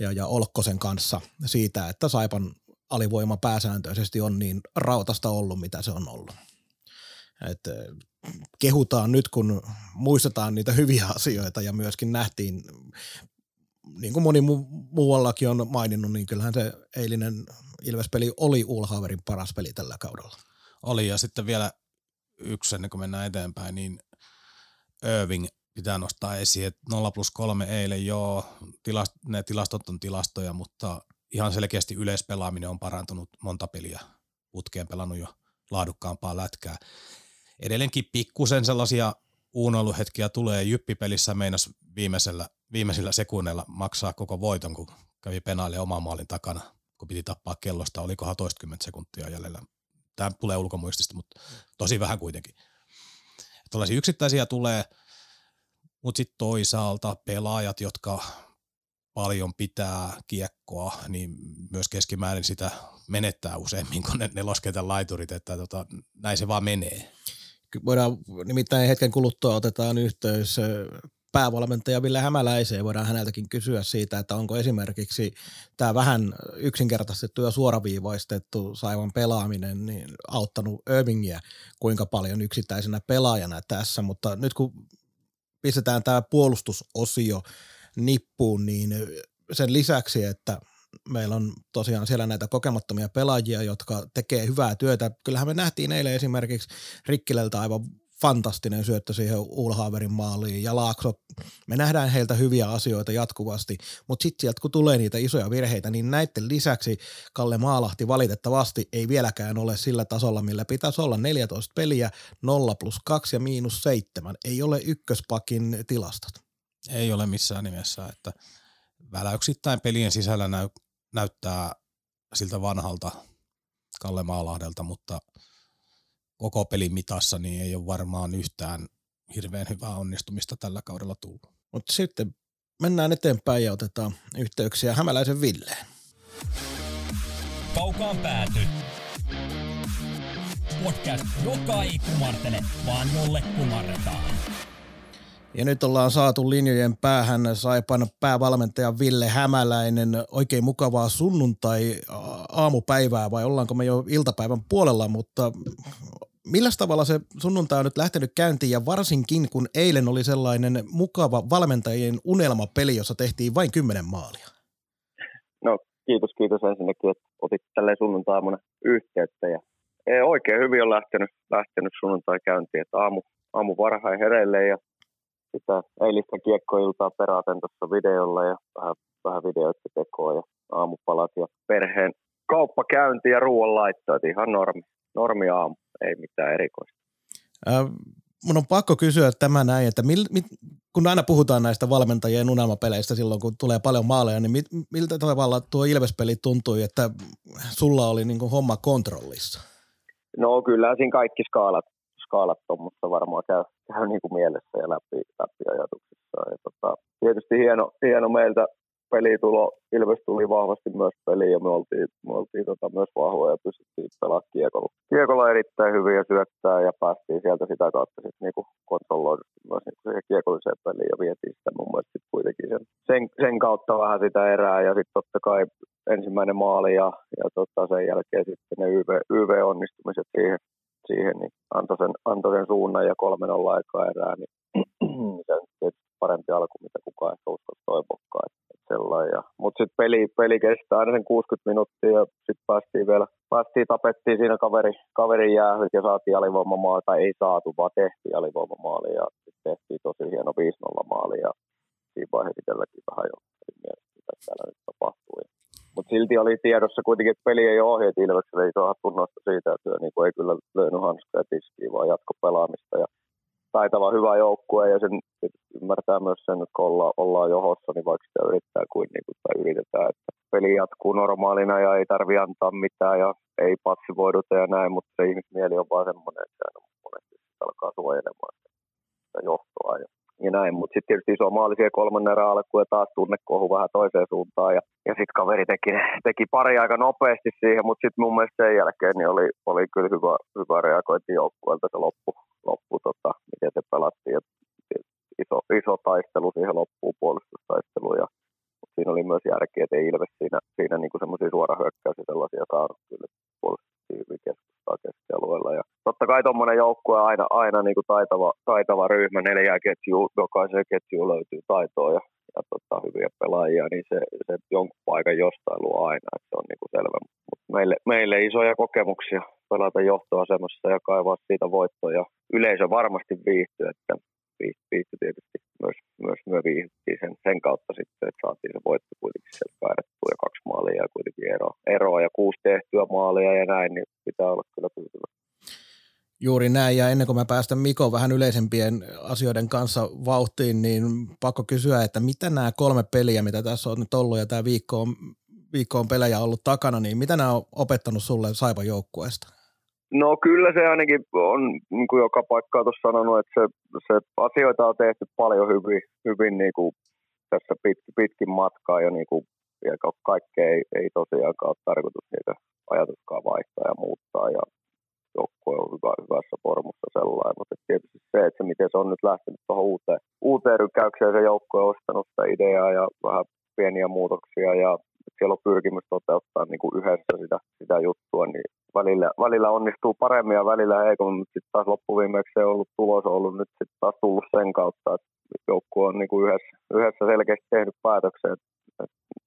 ja, ja Olkkosen kanssa siitä, että Saipan alivoima pääsääntöisesti on niin rautasta ollut, mitä se on ollut. Et, eh, kehutaan nyt, kun muistetaan niitä hyviä asioita ja myöskin nähtiin, niin kuin moni mu- muuallakin on maininnut, niin kyllähän se eilinen Ilves-peli oli Ulhaverin paras peli tällä kaudella. Oli ja sitten vielä yksi ennen kuin mennään eteenpäin, niin Irving pitää nostaa esiin, että 0 plus 3 eilen joo, tilast, ne tilastot on tilastoja, mutta ihan selkeästi yleispelaaminen on parantunut monta peliä putkeen pelannut jo laadukkaampaa lätkää. Edelleenkin pikkusen sellaisia uunoiluhetkiä tulee. Jyppipelissä meinas viimeisellä, viimeisillä sekunneilla maksaa koko voiton, kun kävi penaalle oman maalin takana, kun piti tappaa kellosta. Olikohan toistakymmentä sekuntia jäljellä. Tämä tulee ulkomuistista, mutta tosi vähän kuitenkin. Tällaisia yksittäisiä tulee, mutta sitten toisaalta pelaajat, jotka paljon pitää kiekkoa, niin myös keskimäärin sitä menettää useammin kuin ne neloskentän laiturit, että tota, näin se vaan menee. Voidaan nimittäin hetken kuluttua otetaan yhteys päävalmentaja Ville Hämäläiseen. Voidaan häneltäkin kysyä siitä, että onko esimerkiksi tämä vähän yksinkertaistettu ja suoraviivaistettu Saivan pelaaminen niin auttanut Irvingiä kuinka paljon yksittäisenä pelaajana tässä, mutta nyt kun pistetään tämä puolustusosio nippuun, niin sen lisäksi, että meillä on tosiaan siellä näitä kokemattomia pelaajia, jotka tekee hyvää työtä. Kyllähän me nähtiin eilen esimerkiksi Rikkileltä aivan fantastinen syöttö siihen Ulhaaverin maaliin. Ja Laakso, me nähdään heiltä hyviä asioita jatkuvasti, mutta sitten sieltä kun tulee niitä isoja virheitä, niin näiden lisäksi Kalle Maalahti valitettavasti ei vieläkään ole sillä tasolla, millä pitäisi olla. 14 peliä, 0 plus 2 ja miinus 7, ei ole ykköspakin tilastot. Ei ole missään nimessä, että väläyksittäin pelien sisällä näy, näyttää siltä vanhalta Kalle Maalahdelta, mutta – koko pelin mitassa, niin ei ole varmaan yhtään hirveän hyvää onnistumista tällä kaudella tullut. Mutta sitten mennään eteenpäin ja otetaan yhteyksiä Hämäläisen Villeen. Kaukaan pääty. Podcast, joka ei kumartele, vaan jolle kumarretaan. Ja nyt ollaan saatu linjojen päähän Saipan päävalmentaja Ville Hämäläinen. Oikein mukavaa sunnuntai aamupäivää vai ollaanko me jo iltapäivän puolella, mutta Millä tavalla se sunnuntai on nyt lähtenyt käyntiin ja varsinkin kun eilen oli sellainen mukava valmentajien unelmapeli, jossa tehtiin vain kymmenen maalia? No kiitos, kiitos ensinnäkin, että otit tälleen sunnuntaamuna yhteyttä. Ja ei, oikein hyvin on lähtenyt, lähtenyt sunnuntai käyntiin, että aamu, aamu varhain hereille ja sitä eilistä kiekkoiltaa peraten tuossa videolla ja vähän, vähän videoita tekoa ja aamupalat ja perheen kauppakäynti ja ruoan laittoa, ihan normi, normi aamu ei mitään erikoista. Äh, mun on pakko kysyä tämä näin, että mil, mit, kun aina puhutaan näistä valmentajien unelmapeleistä silloin, kun tulee paljon maaleja, niin mit, miltä tavalla tuo Ilvespeli tuntui, että sulla oli niin homma kontrollissa? No kyllä siinä kaikki skaalat, skaalat tuommoista varmaan käy, käy niin kuin mielessä ja läpi, läpi ajatuksissa. Ja tota, tietysti hieno, hieno meiltä pelitulo, Ilves tuli vahvasti myös peliin ja me oltiin, me oltiin tota myös vahvoja ja pystyttiin pelaamaan kiekolla. Kiekolla erittäin hyvin ja syöttää ja päästiin sieltä sitä kautta sitten niinku konsoloida myös niinku siihen kiekolliseen peliin ja vietiin sitä mun mielestä sit kuitenkin sen, sen, sen, kautta vähän sitä erää ja sitten totta kai ensimmäinen maali ja, ja tota sen jälkeen sitten ne YV, YV-onnistumiset siihen, siihen niin antoi sen, antoi sen suunnan ja kolmen olla aikaa erää, niin se on parempi alku, mitä kukaan ehkä uskoisi toivokkaan. Mutta sitten peli, peli kestää aina sen 60 minuuttia ja sitten päästiin vielä, päästiin, tapettiin siinä kaveri, kaverin jäähyt ja saatiin alivoimamaali, tai ei saatu, vaan tehtiin alivoimamaali ja sitten tehtiin tosi hieno 5-0 maali ja siinä vaiheessa itselläkin vähän jo mielessä, mitä täällä nyt tapahtuu. Mutta silti oli tiedossa kuitenkin, että peli ei ole ohjeet Ilvekselle, ei saa tunnosta siitä, että niin ei kyllä löynyt hanskaa tiskiä, vaan jatko pelaamista. Ja taitava hyvä joukkue ja sen ymmärtää myös sen, että kun ollaan, ollaan johossa, niin vaikka sitä yrittää kuin, niin kuin tai yritetään, että peli jatkuu normaalina ja ei tarvi antaa mitään ja ei passivoiduta ja näin, mutta se ihmismieli on vaan semmoinen, että se monesti alkaa suojelemaan sitä johtoa ja, ja näin. Mutta sitten tietysti iso maali siellä kolmannen erään alkuun ja taas tunnekohu vähän toiseen suuntaan ja, ja sitten kaveri teki, teki pari aika nopeasti siihen, mutta sitten mun mielestä sen jälkeen niin oli, oli kyllä hyvä, hyvä reagointi joukkueelta se loppu, loppu tota, miten se pelattiin. Ja iso, iso taistelu siihen loppuun, puolustustaistelu. Ja, siinä oli myös järkeä, että ei Ilves siinä, siinä niin semmoisia suorahyökkäyksiä sellaisia saanut kyllä puolustustiivin keskustaa keskialueella. Ja totta kai tuommoinen joukkue aina, aina niin kuin taitava, taitava ryhmä, neljää ketjua, jokaiseen ketjuun löytyy taitoa ja, ja tota, hyviä pelaajia, niin se, se jonkun paikan jostain luo aina, että se on niin kuin selvä. Mut meille, meille isoja kokemuksia pelata johtoasemassa ja kaivaa siitä voittoja. Yleisö varmasti viihtyy, että viihty tietysti myös, myös viihdyttiin sen, sen, kautta sitten, että saatiin se voitto kuitenkin sieltä ja kaksi maalia ja kuitenkin ero, eroa ja kuusi tehtyä maalia ja näin, niin pitää Juuri näin, ja ennen kuin mä päästän Miko vähän yleisempien asioiden kanssa vauhtiin, niin pakko kysyä, että mitä nämä kolme peliä, mitä tässä on nyt ollut, ja tämä viikko on, viikko on pelejä ollut takana, niin mitä nämä on opettanut sulle Saipan joukkueesta? No kyllä se ainakin on, niin kuin joka paikkaa tuossa sanonut, että se, se asioita on tehty paljon hyvin, hyvin niin kuin tässä pit, pitkin matkaa jo niin kuin, ja kaikkea ei, ei tosiaankaan ole tarkoitus niitä ajatuskaan vaihtaa ja muuttaa ja joukkue on hyvä, hyvässä formussa sellainen, mutta tietysti se, että miten se on nyt lähtenyt tuohon uuteen, uuteen rykäykseen, se joukkue on ostanut sitä ideaa ja vähän pieniä muutoksia ja siellä on pyrkimys toteuttaa niin kuin yhdessä sitä, sitä juttua, niin välillä, välillä onnistuu paremmin ja välillä heikommin, mutta sitten taas loppuviimeksi se on ollut tulos on ollut nyt sitten taas tullut sen kautta, että joukkue on niin kuin yhdessä, yhdessä selkeästi tehnyt päätöksen, että,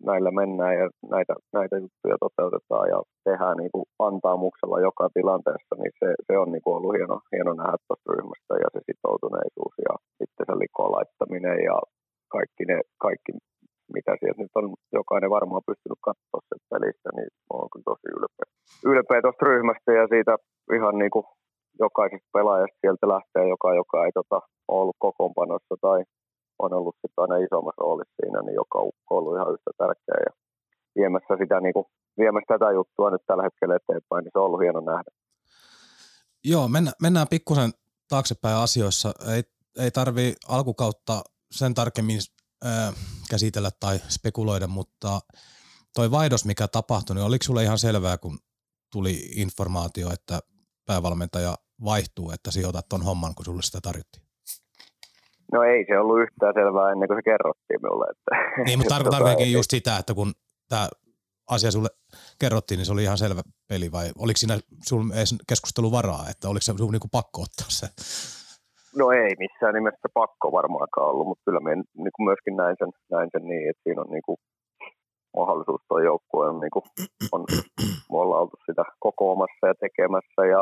näillä mennään ja näitä, näitä juttuja toteutetaan ja tehdään niin kuin antaamuksella joka tilanteessa, niin se, se on niin kuin ollut hieno, hieno nähdä tuosta ryhmästä ja se sitoutuneisuus ja sitten se likoon laittaminen ja kaikki ne, kaikki mitä sieltä nyt on jokainen varmaan pystynyt katsoa sen pelistä, niin olen kyllä tosi ylpeä, ylpeä tuosta ryhmästä ja siitä ihan niin kuin jokaisesta pelaajasta sieltä lähtee, joka, joka ei tota, ollut kokoonpanossa tai on ollut sitten aina isommassa roolissa siinä, niin joka on ollut ihan yhtä tärkeä ja viemässä, sitä, niin kuin, viemässä tätä juttua nyt tällä hetkellä eteenpäin, niin se on ollut hieno nähdä. Joo, mennään, mennään pikkusen taaksepäin asioissa. Ei, ei tarvi alkukautta sen tarkemmin äh, käsitellä tai spekuloida, mutta toi vaihdos, mikä tapahtui, niin oliko sulle ihan selvää, kun tuli informaatio, että päävalmentaja vaihtuu, että sijoitat ton homman, kun sulle sitä tarjottiin? No ei se ollut yhtään selvää ennen kuin se kerrottiin minulle. Että, niin, mutta tarkoitan just sitä, että kun tämä asia sulle kerrottiin, niin se oli ihan selvä peli vai oliko siinä sinulla edes keskusteluvaraa, että oliko se sinun niin pakko ottaa se? No ei missään nimessä pakko varmaankaan ollut, mutta kyllä minä niin myöskin näin sen, näin sen niin, että siinä on niin kuin mahdollisuus tuo joukkue on, niin kuin, on, me ollaan oltu sitä kokoamassa ja tekemässä ja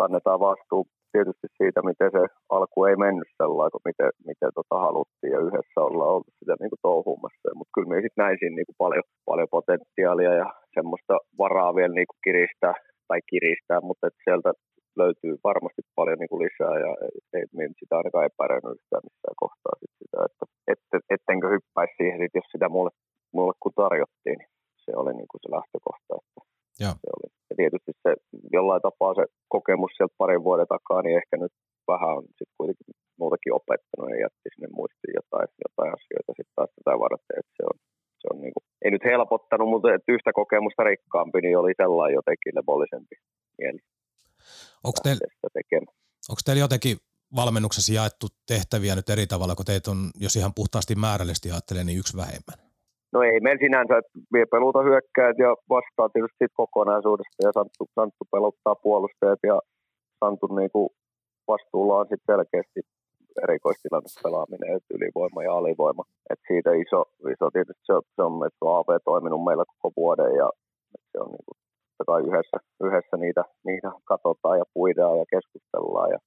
kannetaan vastuu tietysti siitä, miten se alku ei mennyt sellainen kuin miten, miten tota haluttiin ja yhdessä ollaan oltu sitä niin kuin touhumassa. Mutta kyllä minä sitten näin siinä niin kuin paljon, paljon potentiaalia ja semmoista varaa vielä niin kuin kiristää tai kiristää, mutta että sieltä löytyy varmasti paljon niin kuin lisää ja ei, ei sitä ainakaan epäröinyt yhtään missään kohtaa sit sitä, että et, et, ettenkö hyppäisi siihen, sit, jos sitä mulle, mulle kun tarjottiin, niin se oli niin kuin se lähtökohta. Että ja. Se oli. ja tietysti se jollain tapaa se kokemus sieltä parin vuoden takaa, niin ehkä nyt vähän on sitten kuitenkin muutakin opettanut ja jätti sinne muistiin jotain, jotain asioita sitten taas tätä varten, että se on, se on niin kuin, ei nyt helpottanut, mutta että yhtä kokemusta rikkaampi, niin oli sellainen jotenkin levollisempi mieli. Onko teillä, onko teillä jotenkin valmennuksessa jaettu tehtäviä nyt eri tavalla, kun teitä on, jos ihan puhtaasti määrällisesti ajattelee, niin yksi vähemmän? No ei meillä sinänsä, että vie peluta hyökkäät ja vastaa tietysti kokonaisuudesta ja Santtu, Santtu peluttaa puolustajat ja Santtu niin kuin vastuulla on sitten selkeästi erikoistilanne pelaaminen, että ylivoima ja alivoima. Et siitä iso, iso tietysti se se on, että AV toiminut meillä koko vuoden ja se on niin kuin, kai yhdessä, yhdessä niitä, niitä katsotaan ja puidaan ja keskustellaan ja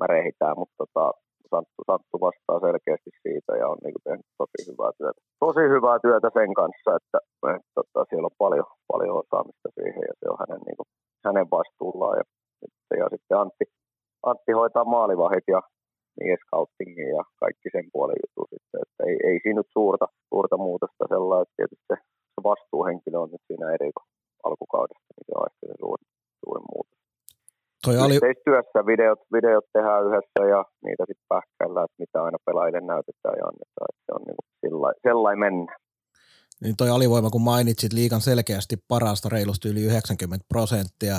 märehitään, mutta tota, Santtu, Santtu vastaa selkeästi siitä ja on niin tehnyt tosi hyvää työtä. Tosi hyvää työtä sen kanssa, että, että, että siellä on paljon, paljon osaamista siihen ja se on hänen, niin kuin, hänen vastuullaan. Ja, ja sitten Antti, Antti hoitaa maalivahit ja niin scoutingin ja kaikki sen puolen juttu sitten. Että ei, ei siinä nyt suurta, suurta muutosta sellainen, että tietysti se, se vastuuhenkilö on nyt siinä eri alkukaudesta, niin se on ehkä se suurin, suurin muutos. Toi oli... Yhteistyössä videot, videot tehdään yhdessä ja niitä sitten pähkäillään, että mitä aina pelaajille näytetään ja annetaan. Että se on niin sellainen, sellainen mennä. Niin toi alivoima, kun mainitsit liikan selkeästi parasta, reilusti yli 90 prosenttia.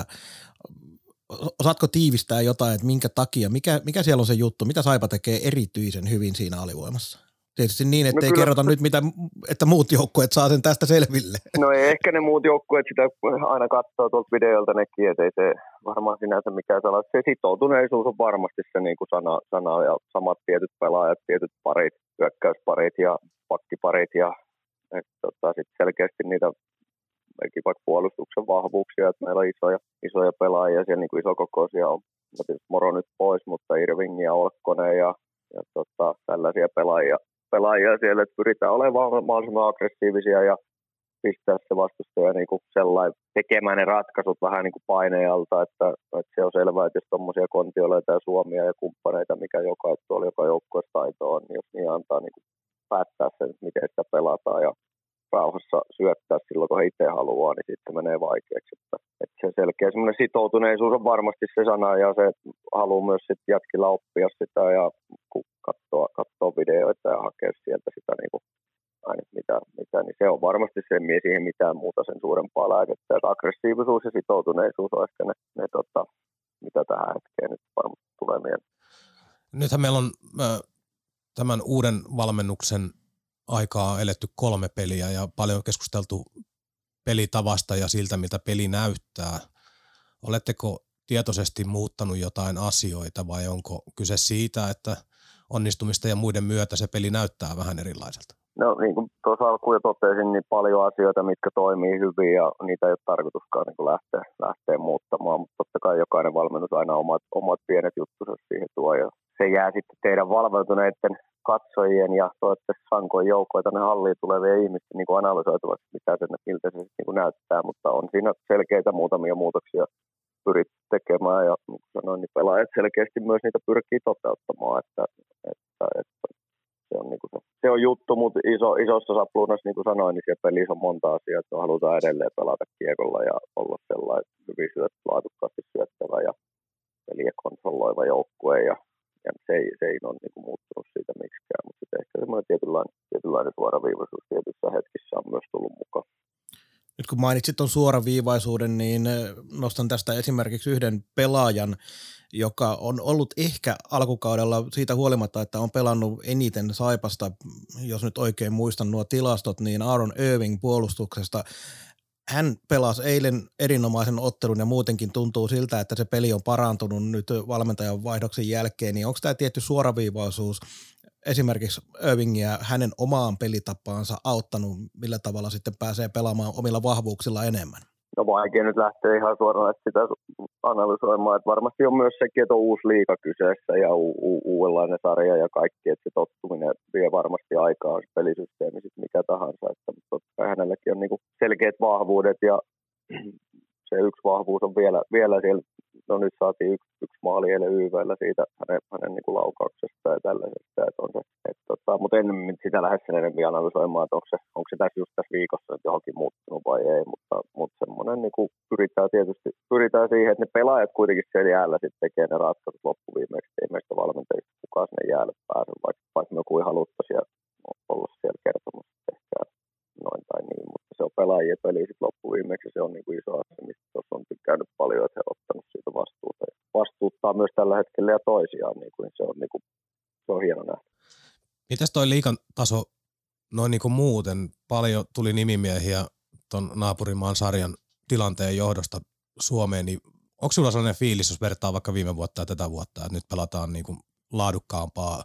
Osaatko tiivistää jotain, että minkä takia, mikä, mikä siellä on se juttu, mitä Saipa tekee erityisen hyvin siinä alivoimassa? Tietysti niin, että no ei kyllä, kerrota nyt, mitä, että muut joukkueet saa sen tästä selville. No ei ehkä ne muut joukkueet sitä aina katsoo tuolta videolta nekin, että ei se varmaan sinänsä mikään sana. Se sitoutuneisuus on varmasti se niin kuin sana, sana, ja samat tietyt pelaajat, tietyt parit, hyökkäysparit ja pakkiparit ja tota, sit selkeästi niitä vaikka puolustuksen vahvuuksia, että meillä on isoja, isoja pelaajia, siellä niin kuin isokokoisia on. No Moro nyt pois, mutta Irving ja Olkkonen ja, ja tota, tällaisia pelaajia, pelaajia siellä, että pyritään olemaan mahdollisimman aggressiivisia ja pistää se vastustaja niin kuin tekemään ne ratkaisut vähän niin kuin painealta, että, että se on selvää, että jos tuommoisia kontioleita ja suomia ja kumppaneita, mikä joka, tuolla joka joukkueessa taito on, niin jos niin antaa niin kuin päättää sen, miten sitä pelataan ja rauhassa syöttää silloin, kun he itse haluaa, niin sitten menee vaikeaksi. Että, että se selkeä semmoinen sitoutuneisuus on varmasti se sana ja se haluaa myös sitten jatkilla oppia sitä ja kun katsoo, katsoo videoita ja hakea sieltä sitä niin kuin aina mitä, mitä, niin se on varmasti se, ei siihen mitään muuta sen suurempaa lääkettä. Että aggressiivisuus ja sitoutuneisuus on ehkä ne, ne tota, mitä tähän hetkeen nyt varmasti tulee mieleen. Nythän meillä on äh, tämän uuden valmennuksen aikaa eletty kolme peliä ja paljon keskusteltu pelitavasta ja siltä, miltä peli näyttää. Oletteko tietoisesti muuttanut jotain asioita vai onko kyse siitä, että onnistumista ja muiden myötä se peli näyttää vähän erilaiselta? No niin kuin tuossa alkuun jo totesin, niin paljon asioita, mitkä toimii hyvin ja niitä ei ole tarkoituskaan niin lähteä, lähteä muuttamaan, mutta totta kai jokainen valmennus aina omat, omat pienet juttunsa siihen tuo ja se jää sitten teidän valveutuneiden katsojien ja toivottavasti sankoin joukkoja tänne halliin tulevien ihmisten niin analysoituvaksi, mitä se, miltä se niin näyttää, mutta on siinä selkeitä muutamia muutoksia pyrit tekemään ja niin sanoin, niin pelaajat selkeästi myös niitä pyrkii toteuttamaan, että, että, että se on, niin kuin se, se on juttu, mutta iso, isossa sapluunassa, niin kuin sanoin, niin siellä pelissä on monta asiaa, että halutaan edelleen pelata kiekolla ja olla sellainen hyvin syöt, laadukkaasti syöttävä ja peliä konsoloiva joukkue ja ja se ei, se ei ole niin kuin muuttunut siitä miksikään, mutta ehkä semmoinen tietynlainen, tietynlainen suoraviivaisuus tietyissä hetkissä on myös tullut mukaan. Nyt kun mainitsit tuon suoraviivaisuuden, niin eh, nostan tästä esimerkiksi yhden pelaajan, joka on ollut ehkä alkukaudella siitä huolimatta, että on pelannut eniten Saipasta, jos nyt oikein muistan nuo tilastot, niin Aaron Irving puolustuksesta. Hän pelasi eilen erinomaisen ottelun ja muutenkin tuntuu siltä, että se peli on parantunut nyt valmentajan vaihdoksen jälkeen, niin onko tämä tietty suoraviivaisuus esimerkiksi Irvingiä hänen omaan pelitapaansa auttanut, millä tavalla sitten pääsee pelaamaan omilla vahvuuksilla enemmän? no vaikea nyt lähteä ihan suoraan että sitä analysoimaan. Että varmasti on myös sekin, että on uusi liika kyseessä ja u- u- uudenlainen sarja ja kaikki, että se tottuminen vie varmasti aikaa, se pelisysteemi sitten mikä tahansa. Että, totta kai hänelläkin on niinku selkeät vahvuudet ja se yksi vahvuus on vielä, vielä siellä no nyt saatiin yksi, yksi maali eilen YVllä siitä hänen, hänen niin laukauksesta ja tällaisesta. Että on se, et, tota, mutta en sitä lähde sen enemmän analysoimaan, että onko se, onko se tässä just tässä viikossa nyt johonkin muuttunut vai ei, mutta, mutta semmoinen niin kuin pyritään tietysti pyritään siihen, että ne pelaajat kuitenkin siellä jäällä sitten tekee ne ratkaisut loppuviimeksi, ei meistä valmentajista kukaan sinne jäälle pääse, vaikka, vaikka me kuin haluttaisiin olla siellä kertomassa ehkä noin tai niin, mutta se on pelaajien peli sitten loppuviimeksi se on niin kuin iso asia, mistä tuossa on tykkännyt paljon, että he ovat ottanut siitä vastuuta. Ja vastuuttaa myös tällä hetkellä ja toisiaan, niin kuin se on, niin kuin, se on hieno nähdä. Mitäs toi liikan taso noin niin kuin muuten? Paljon tuli nimimiehiä tuon naapurimaan sarjan tilanteen johdosta Suomeen, niin onko sulla sellainen fiilis, jos vertaa vaikka viime vuotta ja tätä vuotta, että nyt pelataan niin kuin laadukkaampaa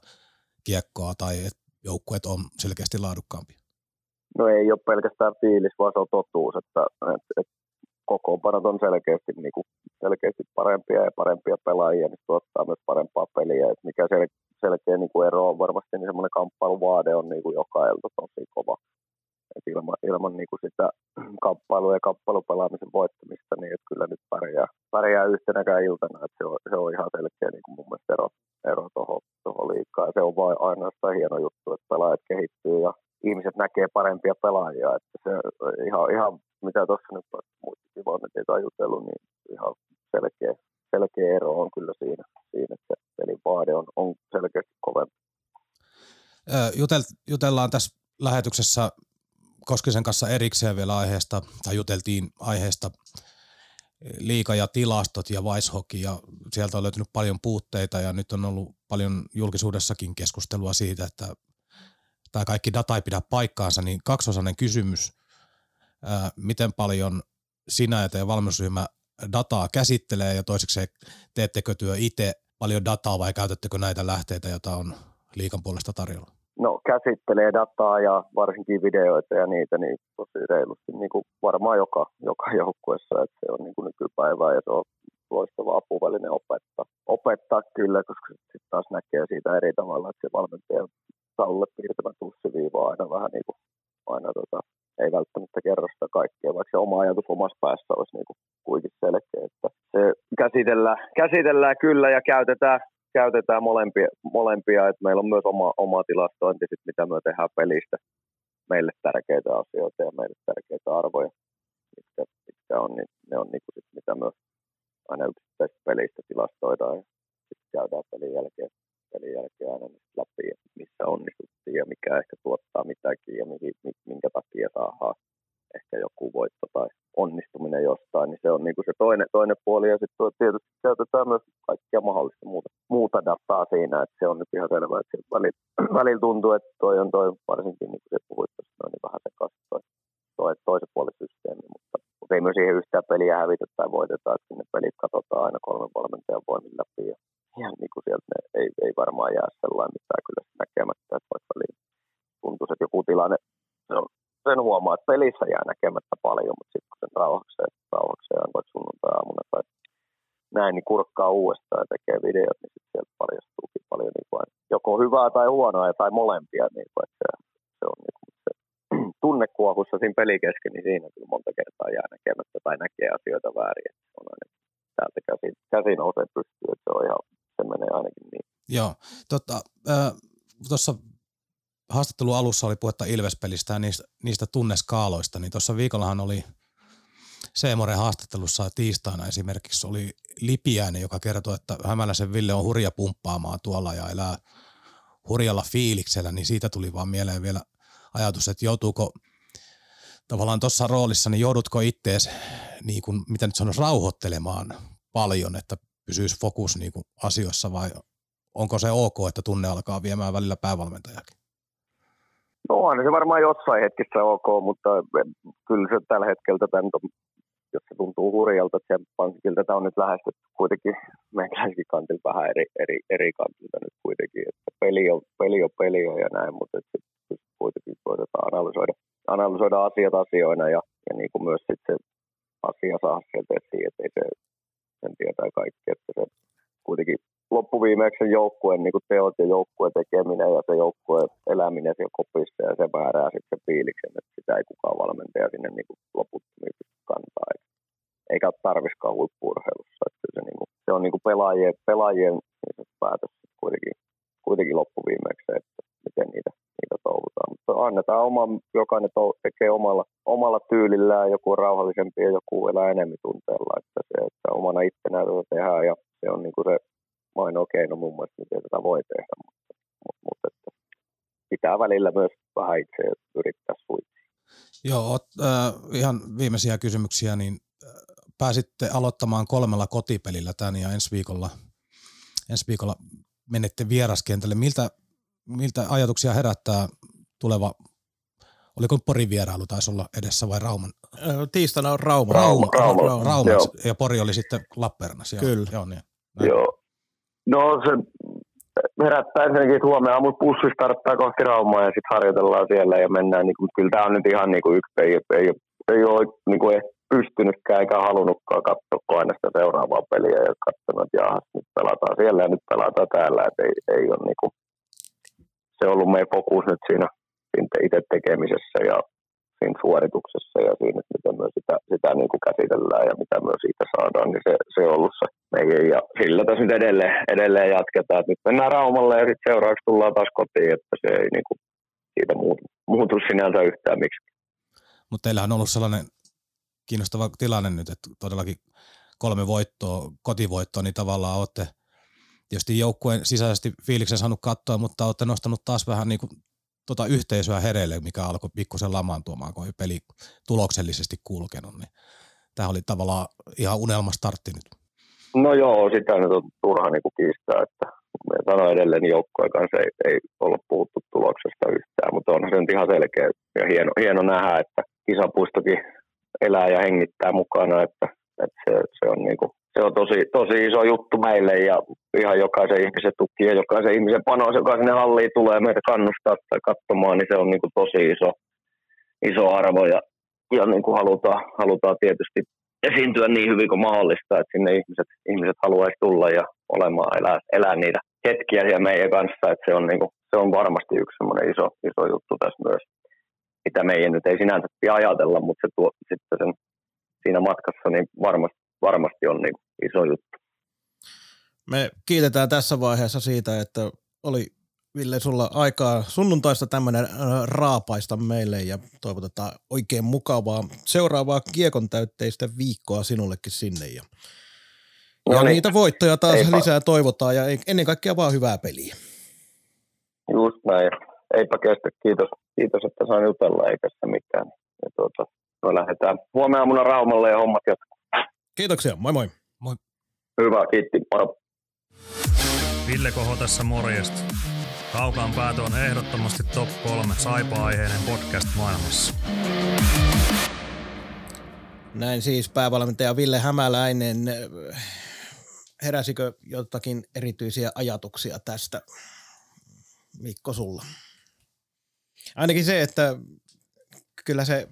kiekkoa tai että joukkueet on selkeästi laadukkaampia? No ei ole pelkästään fiilis, vaan se on totuus, että, että, että kokoonpanot on selkeästi, niin kuin, selkeästi parempia ja parempia pelaajia, niin tuottaa myös parempaa peliä. Et mikä sel, selkeä niin kuin ero on varmasti, niin semmoinen kamppailuvaade on niin kuin jokailta tosi kova. Et ilman, ilman niin kuin sitä kamppailua ja kamppailupelaamisen voittamista, niin että kyllä nyt pärjää, pärjää yhtenäkään iltana. Et se, on, se on ihan selkeä niin kuin mun mielestä ero, ero tuohon liikaa. Ja se on vain ainoastaan hieno juttu, että pelaajat kehittyy ja ihmiset näkee parempia pelaajia. Että se ihan, ihan mitä tuossa nyt muistakin vaan, että jutellut, niin ihan selkeä, selkeä ero on kyllä siinä, siinä että pelin vaade on, on selkeästi kovempi. Jutel, jutellaan tässä lähetyksessä Koskisen kanssa erikseen vielä aiheesta, tai juteltiin aiheesta liika ja tilastot ja Weishockey ja sieltä on löytynyt paljon puutteita ja nyt on ollut paljon julkisuudessakin keskustelua siitä, että tämä kaikki data ei pidä paikkaansa, niin kaksosainen kysymys, ää, miten paljon sinä ja teidän valmennusryhmä dataa käsittelee ja toiseksi teettekö työ itse paljon dataa vai käytättekö näitä lähteitä, joita on liikan puolesta tarjolla? No käsittelee dataa ja varsinkin videoita ja niitä niin tosi reilusti niin kuin varmaan joka, joka joukkueessa, että se on niin kuin nykypäivää ja se on loistava apuväline opettaa, opettaa kyllä, koska sitten taas näkee siitä eri tavalla, että se valmentaja taululle piirtämä tussiviiva aina vähän niin kuin, aina tota, ei välttämättä kerro ajatus omassa päässä olisi niin kuin kuitenkin selkeä, että se käsitellään, käsitellään kyllä ja käytetään, käytetään molempia, molempia, että meillä on myös oma, oma tilastointi, sit, mitä me tehdään pelistä, meille tärkeitä asioita ja meille tärkeitä arvoja, mitkä, mitkä on, niin ne on niin kuin sit, mitä myös aina yksittäisistä pelistä tilastoidaan ja sitten käydään pelin jälkeen, pelin jälkeen aina läpi, missä onnistuttiin ja mikä ehkä tuottaa mitäkin ja minkä takia saadaan ehkä joku voitto tai onnistuminen jostain, niin se on niin kuin se toinen, toinen puoli. Ja sitten tietysti käytetään myös kaikkia mahdollista muuta, muuta dataa siinä, että se on nyt ihan selvä, että välillä, välillä tuntuu, että toi on toi, varsinkin niin kuin se puhuit tuossa, niin vähän sekaisin toi, toi toisen puolen systeemi, mutta, mutta ei myös siihen yhtään peliä hävitä tai voiteta, että sinne pelit katsotaan aina kolmen valmentajan voimin läpi ja, ja niin kuin sieltä ei, ei varmaan jää sellainen mitään kyllä näkemättä, että vaikka tuntuu, että joku tilanne se on sen huomaa, että pelissä jää näkemättä paljon, mutta sitten kun sen rauhakseen, rauhakseen on vaikka sunnuntai-aamuna tai näin, niin kurkkaa uudestaan ja tekee videot, niin sitten sieltä paljastuukin paljon niin kuin, joko hyvää tai huonoa tai molempia. Niin kuin, että se, on niin kuin, se tunnekuohussa siinä pelikesken, niin siinä kyllä monta kertaa jää näkemättä tai näkee asioita väärin. Että on aina, täältä käsin, käsin nousee pystyy, että se on ihan, se menee ainakin niin. Joo, tota, äh, tuossa haastattelun alussa oli puhetta Ilvespelistä ja niistä, niistä tunneskaaloista, niin tuossa viikollahan oli Seemoren haastattelussa tiistaina esimerkiksi oli Lipiäinen, joka kertoi, että Hämäläisen Ville on hurja pumppaamaan tuolla ja elää hurjalla fiiliksellä, niin siitä tuli vaan mieleen vielä ajatus, että joutuuko tavallaan tuossa roolissa, niin joudutko ittees, niin kuin, mitä nyt sanoisi, rauhoittelemaan paljon, että pysyisi fokus niin kuin asioissa vai onko se ok, että tunne alkaa viemään välillä päävalmentajakin? No on se varmaan jossain hetkissä ok, mutta kyllä se tällä hetkellä tätä nyt jos se tuntuu hurjalta, että se tätä on nyt lähestytty kuitenkin meikäläisikin kantilta vähän eri, eri, eri kantilta nyt kuitenkin, että peli on peli on, peli on ja näin, mutta sitten kuitenkin koitetaan analysoida, analysoida asiat asioina ja, ja niin kuin myös sitten se asia saa sieltä esiin, että ei se, sen tietää kaikki, että se kuitenkin loppuviimeksi joukkueen niin teot ja joukkueen tekeminen ja se joukkueen eläminen siellä kopissa ja se määrää sitten se fiiliksen, että sitä ei kukaan valmentaja sinne niin loputtomiin pysty kantaa. Eikä tarviskaan huippuurheilussa. Että se, niin kuin, se on niin kuin pelaajien, pelaajien niin päätös kuitenkin, kuitenkin loppuviimeksi, että miten niitä, niitä touhutaan. Mutta annetaan oma, jokainen to, tekee omalla, omalla tyylillään, joku on rauhallisempi ja joku elää enemmän tunteella, että omana itsenään tätä tehdään ja se on niin kuin se ainoa keino mun mielestä, miten tätä voi tehdä, mutta, mutta, mutta että pitää välillä myös vähän itse yrittää suitsia. Joo, äh, ihan viimeisiä kysymyksiä, niin äh, pääsitte aloittamaan kolmella kotipelillä tämän ja ensi viikolla, ensi viikolla menette vieraskentälle. Miltä, miltä ajatuksia herättää tuleva Oliko Porin vierailu taisi olla edessä vai Rauman? Tiistaina on Rauma. Rauma, Rauma, Rauma, Rauma ja Pori oli sitten Lappeenrannassa. Kyllä. Joo, niin. Joo. No se herättää ensinnäkin, että huomenna aamulla bussi starttaa kohti Raumaa ja sitten harjoitellaan siellä ja mennään. Niin kuin, kyllä tämä on nyt ihan niin kuin yksi, ei, ei, ei ole niin kuin pystynytkään eikä halunnutkaan katsoa aina sitä seuraavaa peliä ja katsonut, että jaha, nyt pelataan siellä ja nyt pelataan täällä. Että ei, ei ole niin kuin, se on ollut meidän fokus nyt siinä, siinä itse tekemisessä ja siinä suorituksessa ja siinä, että miten myös sitä, sitä niin kuin käsitellään ja mitä myös siitä saadaan, niin se, se on ollut se meidän. Ja sillä tässä nyt edelleen, edelleen jatketaan. Että nyt mennään Raumalle ja sitten seuraavaksi tullaan taas kotiin, että se ei niin kuin siitä muutu, muutu sinänsä yhtään miksi. Mutta teillähän on ollut sellainen kiinnostava tilanne nyt, että todellakin kolme voittoa, kotivoittoa, niin tavallaan olette tietysti joukkueen sisäisesti fiiliksen saanut katsoa, mutta olette nostanut taas vähän niin kuin tota yhteisöä hereille, mikä alkoi pikkusen lamaantumaan, kun ei peli tuloksellisesti kulkenut. Niin tämä oli tavallaan ihan unelma startti nyt. No joo, sitä nyt on turha niin kuin kiistää, että me sanoin edelleen, joukkojen kanssa ei, ei olla puhuttu tuloksesta yhtään, mutta onhan se nyt ihan selkeä ja hieno, hieno nähdä, että kisapuistokin elää ja hengittää mukana, että, että se, se on niin kuin se on tosi, tosi iso juttu meille ja ihan jokaisen ihmisen tuki ja jokaisen ihmisen panos, joka sinne halliin tulee meitä kannustaa tai katsomaan, niin se on niin kuin tosi iso, iso arvo ja, ja niin kuin halutaan, halutaan tietysti esiintyä niin hyvin kuin mahdollista, että sinne ihmiset, ihmiset haluaisi tulla ja olemaan, elää, elää niitä hetkiä siellä meidän kanssa, että se on, niin kuin, se on varmasti yksi semmoinen iso, iso juttu tässä myös, mitä meidän nyt ei sinänsä ajatella, mutta se tuo sitten sen siinä matkassa, niin varmasti, varmasti on niin iso juttu. Me kiitetään tässä vaiheessa siitä, että oli Ville sulla aikaa sunnuntaista tämmöinen raapaista meille ja toivotetaan oikein mukavaa seuraavaa kiekon täytteistä viikkoa sinullekin sinne. Ja, no ja niin. niitä voittoja taas Eipä. lisää toivotaan ja ennen kaikkea vaan hyvää peliä. Just näin. Eipä kestä. Kiitos, kiitos että sain jutella eikä sitä mitään. Ja tuota, me lähdetään huomenna aamuna Raumalle ja hommat jatkuu. Kiitoksia. Moi moi. Moi. Hyvä, kiitti. Moro. Ville Koho tässä morjesta. Kaukaan päätö on ehdottomasti top 3 saipa-aiheinen podcast maailmassa. Näin siis päävalmentaja Ville Hämäläinen. Heräsikö jotakin erityisiä ajatuksia tästä, Mikko, sulla? Ainakin se, että kyllä se,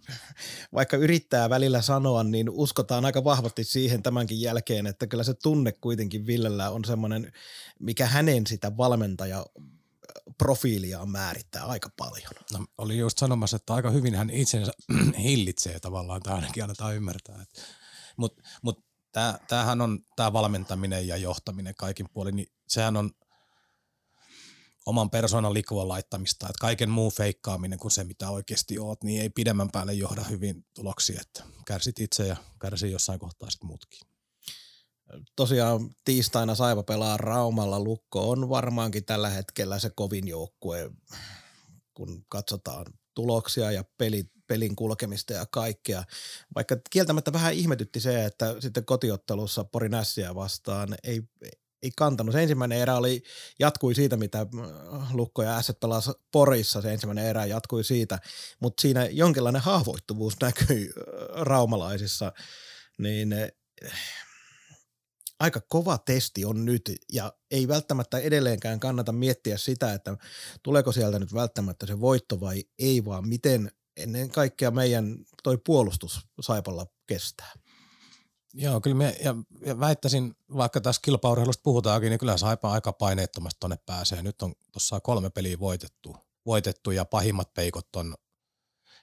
vaikka yrittää välillä sanoa, niin uskotaan aika vahvasti siihen tämänkin jälkeen, että kyllä se tunne kuitenkin Villellä on semmoinen, mikä hänen sitä valmentaja profiiliaan määrittää aika paljon. No, oli just sanomassa, että aika hyvin hän itsensä hillitsee tavallaan, tai ainakin annetaan ymmärtää. Mutta mut, tämähän on tämä valmentaminen ja johtaminen kaikin puolin, niin sehän on oman persoonan likoon laittamista, että kaiken muu feikkaaminen kuin se, mitä oikeasti oot, niin ei pidemmän päälle johda hyvin tuloksia, että kärsit itse ja kärsii jossain kohtaa sitten muutkin. Tosiaan tiistaina Saiva pelaa Raumalla. Lukko on varmaankin tällä hetkellä se kovin joukkue, kun katsotaan tuloksia ja peli, pelin kulkemista ja kaikkea. Vaikka kieltämättä vähän ihmetytti se, että sitten kotiottelussa Porin vastaan ei, ei kantanut. Se ensimmäinen erä oli, jatkui siitä, mitä Lukko ja Ässät pelasi Porissa, se ensimmäinen erä jatkui siitä, mutta siinä jonkinlainen haavoittuvuus näkyi raumalaisissa, niin aika kova testi on nyt ja ei välttämättä edelleenkään kannata miettiä sitä, että tuleeko sieltä nyt välttämättä se voitto vai ei, vaan miten ennen kaikkea meidän toi puolustus Saipalla kestää. Joo, kyllä me, ja, ja väittäisin, vaikka tässä kilpaurheilusta puhutaankin, niin kyllä Saipa aika paineettomasti tuonne pääsee. Nyt on tuossa kolme peliä voitettu, voitettu ja pahimmat peikot on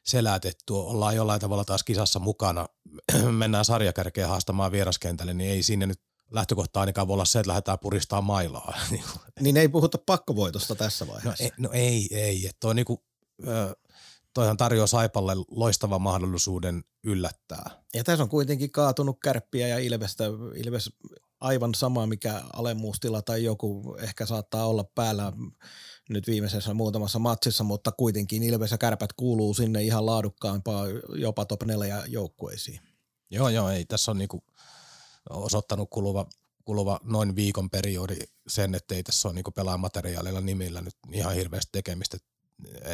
selätetty. Ollaan jollain tavalla taas kisassa mukana. Mennään sarjakärkeen haastamaan vieraskentälle, niin ei sinne nyt lähtökohta ainakaan voi olla se, että lähdetään puristaa mailaa. niin ei puhuta pakkovoitosta tässä vaiheessa. No ei, no ei, ei. Toi niinku, toihan tarjoaa Saipalle loistavan mahdollisuuden yllättää. Ja tässä on kuitenkin kaatunut kärppiä ja Ilvestä, Ilves aivan sama, mikä alemmuustila tai joku ehkä saattaa olla päällä nyt viimeisessä muutamassa matsissa, mutta kuitenkin Ilves ja Kärpät kuuluu sinne ihan laadukkaampaa jopa top 4 joukkueisiin. Joo, joo, ei. Tässä on niinku osoittanut kuluva, kuluva noin viikon periodi sen, että ei tässä ole niinku pelaamateriaalilla nimillä nyt ihan hirveästi tekemistä.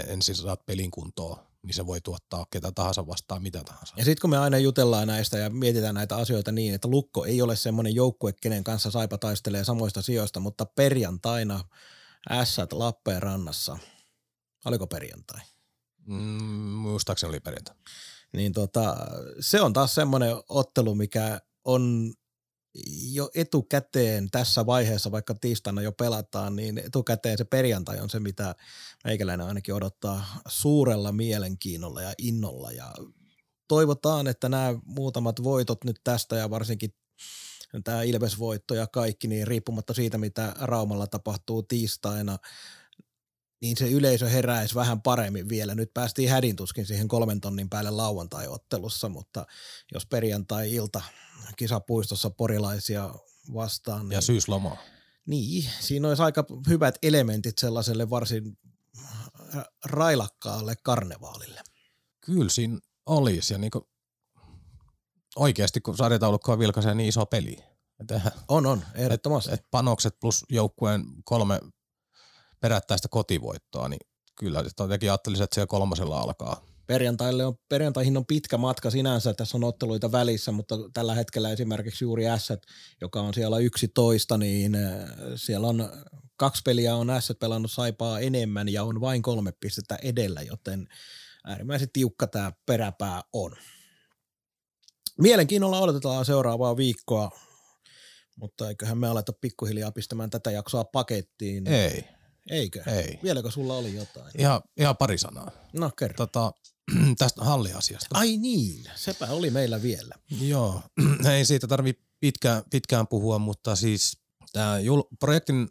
Ensin saat pelin kuntoon, niin se voi tuottaa ketä tahansa vastaan mitä tahansa. Ja sitten kun me aina jutellaan näistä ja mietitään näitä asioita niin, että Lukko ei ole semmoinen joukkue, kenen kanssa Saipa taistelee samoista sijoista, mutta perjantaina Ässät Lappeenrannassa. Oliko perjantai? Mm, muistaakseni oli perjantai. Niin tota, se on taas semmoinen ottelu, mikä on jo etukäteen tässä vaiheessa, vaikka tiistaina jo pelataan, niin etukäteen se perjantai on se, mitä meikäläinen ainakin odottaa suurella mielenkiinnolla ja innolla. Ja toivotaan, että nämä muutamat voitot nyt tästä ja varsinkin tämä Ilves-voitto ja kaikki, niin riippumatta siitä, mitä Raumalla tapahtuu tiistaina, niin se yleisö heräisi vähän paremmin vielä. Nyt päästiin hädintuskin siihen kolmen tonnin päälle lauantai-ottelussa, mutta jos perjantai-ilta kisapuistossa porilaisia vastaan. Niin, ja syysloma. Niin, siinä olisi aika hyvät elementit sellaiselle varsin railakkaalle karnevaalille. Kyllä siinä olisi ja niin oikeasti kun sarjataulukkoa vilkaisee niin iso peli. Et, on, on, ehdottomasti. Et, et panokset plus joukkueen kolme perättäistä kotivoittoa, niin kyllä jotenkin ajattelisin, että siellä kolmosella alkaa. Perjantaille on, perjantaihin on pitkä matka sinänsä, tässä on otteluita välissä, mutta tällä hetkellä esimerkiksi juuri S, joka on siellä 11, niin äh, siellä on kaksi peliä on S pelannut saipaa enemmän ja on vain kolme pistettä edellä, joten äärimmäisen tiukka tämä peräpää on. Mielenkiinnolla odotetaan seuraavaa viikkoa, mutta eiköhän me aleta pikkuhiljaa pistämään tätä jaksoa pakettiin. Ei. Eikö? Ei. Vieläkö sulla oli jotain? Ihan, ihan pari sanaa. No kerro. Tota, tästä halliasiasta. Ai niin, sepä oli meillä vielä. Joo, ei siitä tarvi pitkään, pitkään puhua, mutta siis tämä jul, projektin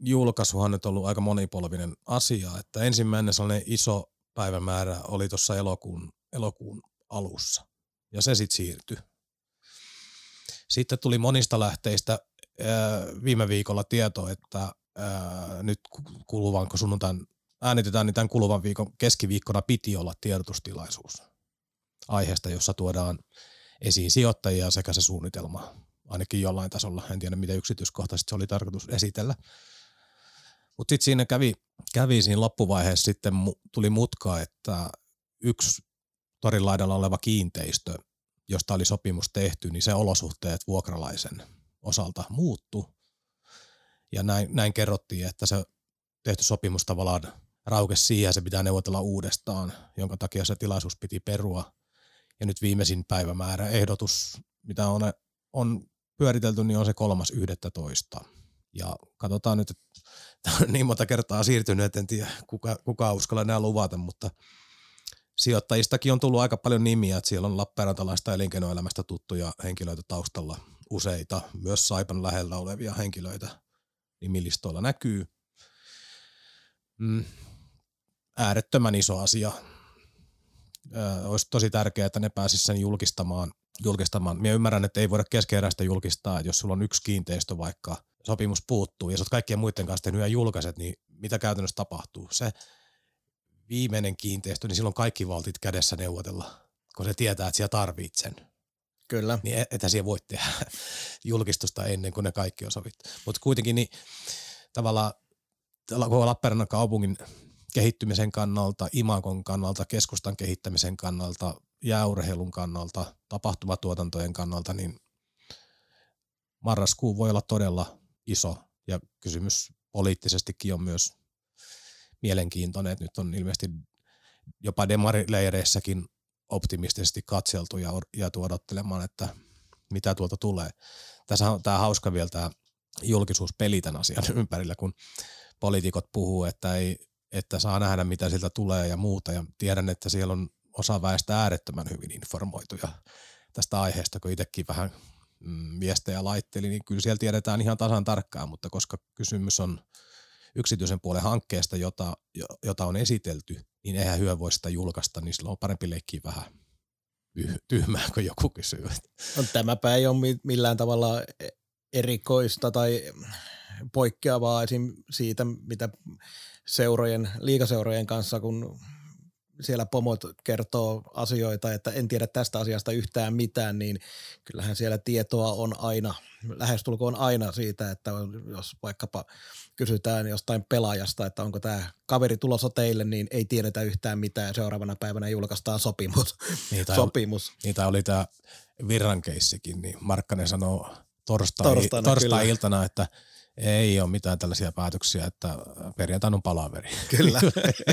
julkaisuhan on nyt ollut aika monipolvinen asia, että ensimmäinen sellainen iso päivämäärä oli tuossa elokuun, elokuun alussa ja se sitten siirtyi. Sitten tuli monista lähteistä viime viikolla tieto, että ää, nyt kuluvan, kun sunnuntain äänitetään, niin tämän kuluvan viikon keskiviikkona piti olla tiedotustilaisuus aiheesta, jossa tuodaan esiin sijoittajia sekä se suunnitelma, ainakin jollain tasolla. En tiedä, miten yksityiskohtaisesti se oli tarkoitus esitellä. Mutta sitten siinä kävi, kävi siinä loppuvaiheessa sitten tuli mutka, että yksi torin laidalla oleva kiinteistö, josta oli sopimus tehty, niin se olosuhteet vuokralaisen osalta muuttu. Ja näin, näin kerrottiin, että se tehty sopimus tavallaan raukesi siihen ja se pitää neuvotella uudestaan, jonka takia se tilaisuus piti perua. Ja nyt viimeisin päivämäärä ehdotus, mitä on, on pyöritelty, niin on se kolmas yhdettä toista. Ja katsotaan nyt, että tämä on niin monta kertaa siirtynyt, että en tiedä kuka, kuka uskalla nämä luvata, mutta sijoittajistakin on tullut aika paljon nimiä, että siellä on Lappeenrantalaista elinkeinoelämästä tuttuja henkilöitä taustalla useita, myös Saipan lähellä olevia henkilöitä nimilistoilla näkyy. Mm, äärettömän iso asia. Ö, olisi tosi tärkeää, että ne pääsisivät sen julkistamaan. julkistamaan. Minä ymmärrän, että ei voida keskeeräistä julkistaa, jos sulla on yksi kiinteistö vaikka, sopimus puuttuu ja sä oot kaikkien muiden kanssa tehnyt ja julkaiset, niin mitä käytännössä tapahtuu? Se viimeinen kiinteistö, niin silloin kaikki valtit kädessä neuvotella, kun se tietää, että siellä tarvitset sen. Kyllä. Niin e- että siellä voi tehdä julkistusta ennen kuin ne kaikki on sovittu. Mutta kuitenkin niin tavallaan koko Lappeenrannan kaupungin kehittymisen kannalta, imakon kannalta, keskustan kehittämisen kannalta, jääurheilun kannalta, tapahtumatuotantojen kannalta, niin marraskuu voi olla todella iso ja kysymys poliittisestikin on myös mielenkiintoinen, että nyt on ilmeisesti jopa demarileireissäkin optimistisesti katseltu ja, ja odottelemaan, että mitä tuolta tulee. Tässä on tämä hauska vielä tämä julkisuuspeli tämän asian ympärillä, kun poliitikot puhuu, että, ei, että saa nähdä mitä siltä tulee ja muuta. Ja tiedän, että siellä on osa väestä äärettömän hyvin informoituja tästä aiheesta, kun itsekin vähän mm, viestejä laitteli, niin kyllä siellä tiedetään ihan tasan tarkkaan, mutta koska kysymys on yksityisen puolen hankkeesta, jota, jota on esitelty, niin eihän hyö voi sitä julkaista, niin silloin on parempi leikkiä vähän tyhmää, kun joku kysyy. No, tämäpä ei ole millään tavalla erikoista tai poikkeavaa esim. siitä, mitä seurojen, liikaseurojen kanssa, kun siellä pomot kertoo asioita, että en tiedä tästä asiasta yhtään mitään, niin kyllähän siellä tietoa on aina, lähestulkoon aina siitä, että jos vaikkapa kysytään jostain pelaajasta, että onko tämä kaveri tulossa teille, niin ei tiedetä yhtään mitään seuraavana päivänä julkaistaan sopimus. Niitä, sopimus. Oli, niitä oli tämä Virran keissikin, niin Markkanen sanoo torstai, torstai-iltana, että – ei ole mitään tällaisia päätöksiä, että perjantaina on palaveri. Kyllä.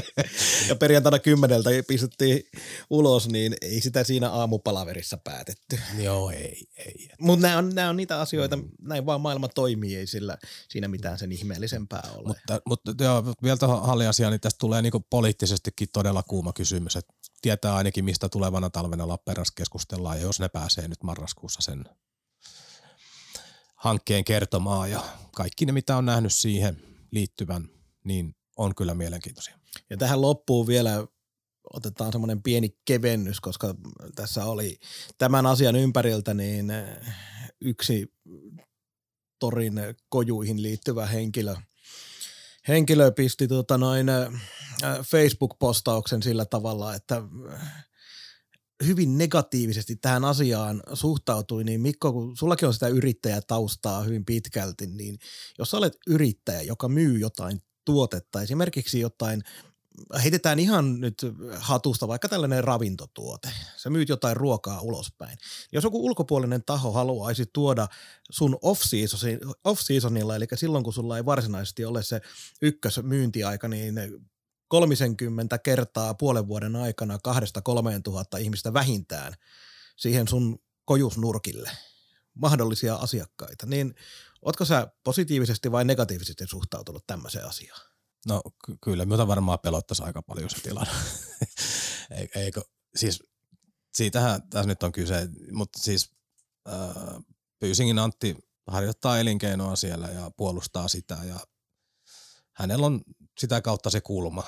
ja perjantaina kymmeneltä pistettiin ulos, niin ei sitä siinä aamupalaverissa päätetty. Joo, ei. ei. Mutta nämä on, nämä on niitä asioita, mm. näin vaan maailma toimii, ei sillä siinä mitään sen ihmeellisempää ole. Mutta, mutta joo, vielä tuohon halliasiaan, niin tästä tulee niinku poliittisestikin todella kuuma kysymys, että tietää ainakin, mistä tulevana talvena Lappeenrannassa keskustellaan, ja jos ne pääsee nyt marraskuussa sen hankkeen kertomaa ja kaikki ne, mitä on nähnyt siihen liittyvän, niin on kyllä mielenkiintoisia. Ja tähän loppuun vielä otetaan semmoinen pieni kevennys, koska tässä oli tämän asian ympäriltä niin yksi torin kojuihin liittyvä henkilö, henkilö pisti tota noin Facebook-postauksen sillä tavalla, että hyvin negatiivisesti tähän asiaan suhtautui, niin Mikko, kun sullakin on sitä yrittäjätaustaa hyvin pitkälti, niin jos olet yrittäjä, joka myy jotain tuotetta, esimerkiksi jotain heitetään ihan nyt hatusta vaikka tällainen ravintotuote. Sä myyt jotain ruokaa ulospäin. Jos joku ulkopuolinen taho haluaisi tuoda sun off-seasonilla, eli silloin kun sulla ei varsinaisesti ole se ykkösmyyntiaika, niin 30 kertaa puolen vuoden aikana kahdesta kolmeen tuhatta ihmistä vähintään siihen sun kojusnurkille mahdollisia asiakkaita, niin ootko sä positiivisesti vai negatiivisesti suhtautunut tämmöiseen asiaan? No ky- kyllä, minulta varmaan pelottaisi aika paljon se tilanne. Eikö, siis siitähän tässä nyt on kyse, mutta siis äh, Pyysingin Antti harjoittaa elinkeinoa siellä ja puolustaa sitä ja hänellä on sitä kautta se kulma,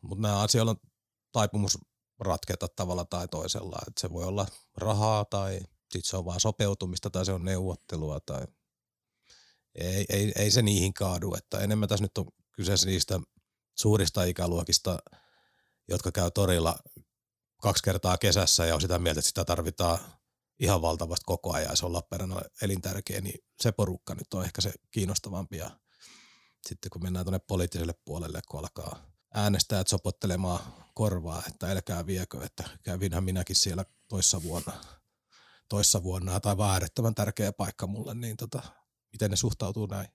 mutta nämä asioilla on taipumus ratketa tavalla tai toisella, että se voi olla rahaa tai sitten se on vaan sopeutumista tai se on neuvottelua tai ei, ei, ei se niihin kaadu, että enemmän tässä nyt on kyseessä niistä suurista ikäluokista, jotka käy torilla kaksi kertaa kesässä ja on sitä mieltä, että sitä tarvitaan ihan valtavasti koko ajan ja se on Lappeenrannan elintärkeä, niin se porukka nyt on ehkä se kiinnostavampi ja sitten kun mennään tuonne poliittiselle puolelle, kun alkaa äänestäjät sopottelemaan korvaa, että älkää viekö, että kävinhän minäkin siellä toissa vuonna, toissa vuonna tai vaan äärettömän tärkeä paikka mulle, niin tota, miten ne suhtautuu näin.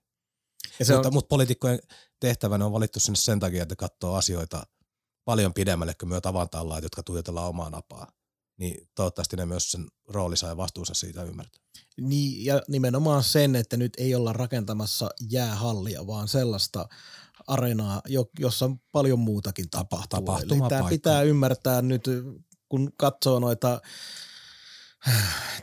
Ja se mutta, on... mutta poliitikkojen tehtävänä on valittu sinne sen takia, että katsoo asioita paljon pidemmälle kuin me tavantallaat, jotka tuijotellaan omaa napaa. Niin toivottavasti ne myös sen roolinsa ja vastuunsa siitä ymmärtää. Niin, ja nimenomaan sen, että nyt ei olla rakentamassa jäähallia, vaan sellaista areenaa, jossa on paljon muutakin tapahtuu. Eli tämä pitää ymmärtää nyt, kun katsoo noita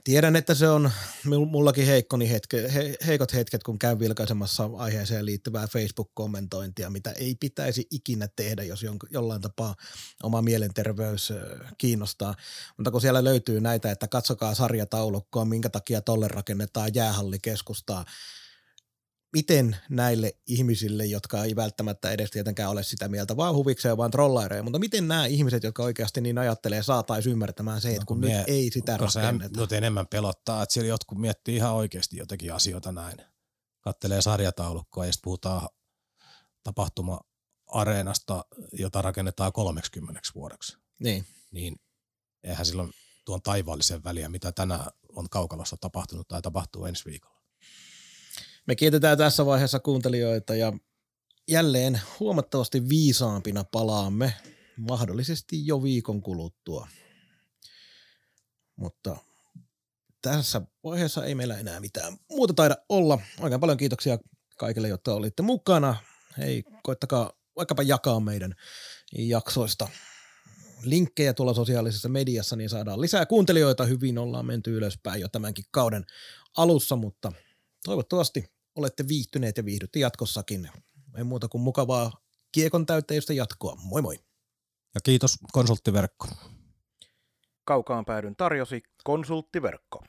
Tiedän, että se on mullakin heikkoni hetke, he, heikot hetket, kun käyn vilkaisemassa aiheeseen liittyvää Facebook-kommentointia, mitä ei pitäisi ikinä tehdä, jos jon, jollain tapaa oma mielenterveys kiinnostaa. Mutta kun siellä löytyy näitä, että katsokaa sarjataulukkoa, minkä takia tolle rakennetaan jäähallikeskustaa, miten näille ihmisille, jotka ei välttämättä edes tietenkään ole sitä mieltä, vaan huvikseen, vaan trollaireja, mutta miten nämä ihmiset, jotka oikeasti niin ajattelee, saataisiin ymmärtämään se, että no, kun, kun mie, nyt ei sitä rakenneta. Mutta enemmän pelottaa, että siellä jotkut miettii ihan oikeasti jotakin asioita näin. Kattelee sarjataulukkoa ja sitten puhutaan tapahtuma-areenasta, jota rakennetaan 30 vuodeksi. Niin. Niin eihän silloin tuon taivaallisen väliä, mitä tänään on kaukalossa tapahtunut tai tapahtuu ensi viikolla. Me kiitetään tässä vaiheessa kuuntelijoita ja jälleen huomattavasti viisaampina palaamme mahdollisesti jo viikon kuluttua. Mutta tässä vaiheessa ei meillä enää mitään muuta taida olla. Oikein paljon kiitoksia kaikille, jotka olitte mukana. Hei, koittakaa vaikkapa jakaa meidän jaksoista linkkejä tuolla sosiaalisessa mediassa, niin saadaan lisää kuuntelijoita. Hyvin ollaan menty ylöspäin jo tämänkin kauden alussa, mutta toivottavasti olette viihtyneet ja viihdytte jatkossakin. Ei muuta kuin mukavaa kiekon täytteistä jatkoa. Moi moi. Ja kiitos konsulttiverkko. Kaukaan päädyn tarjosi konsulttiverkko.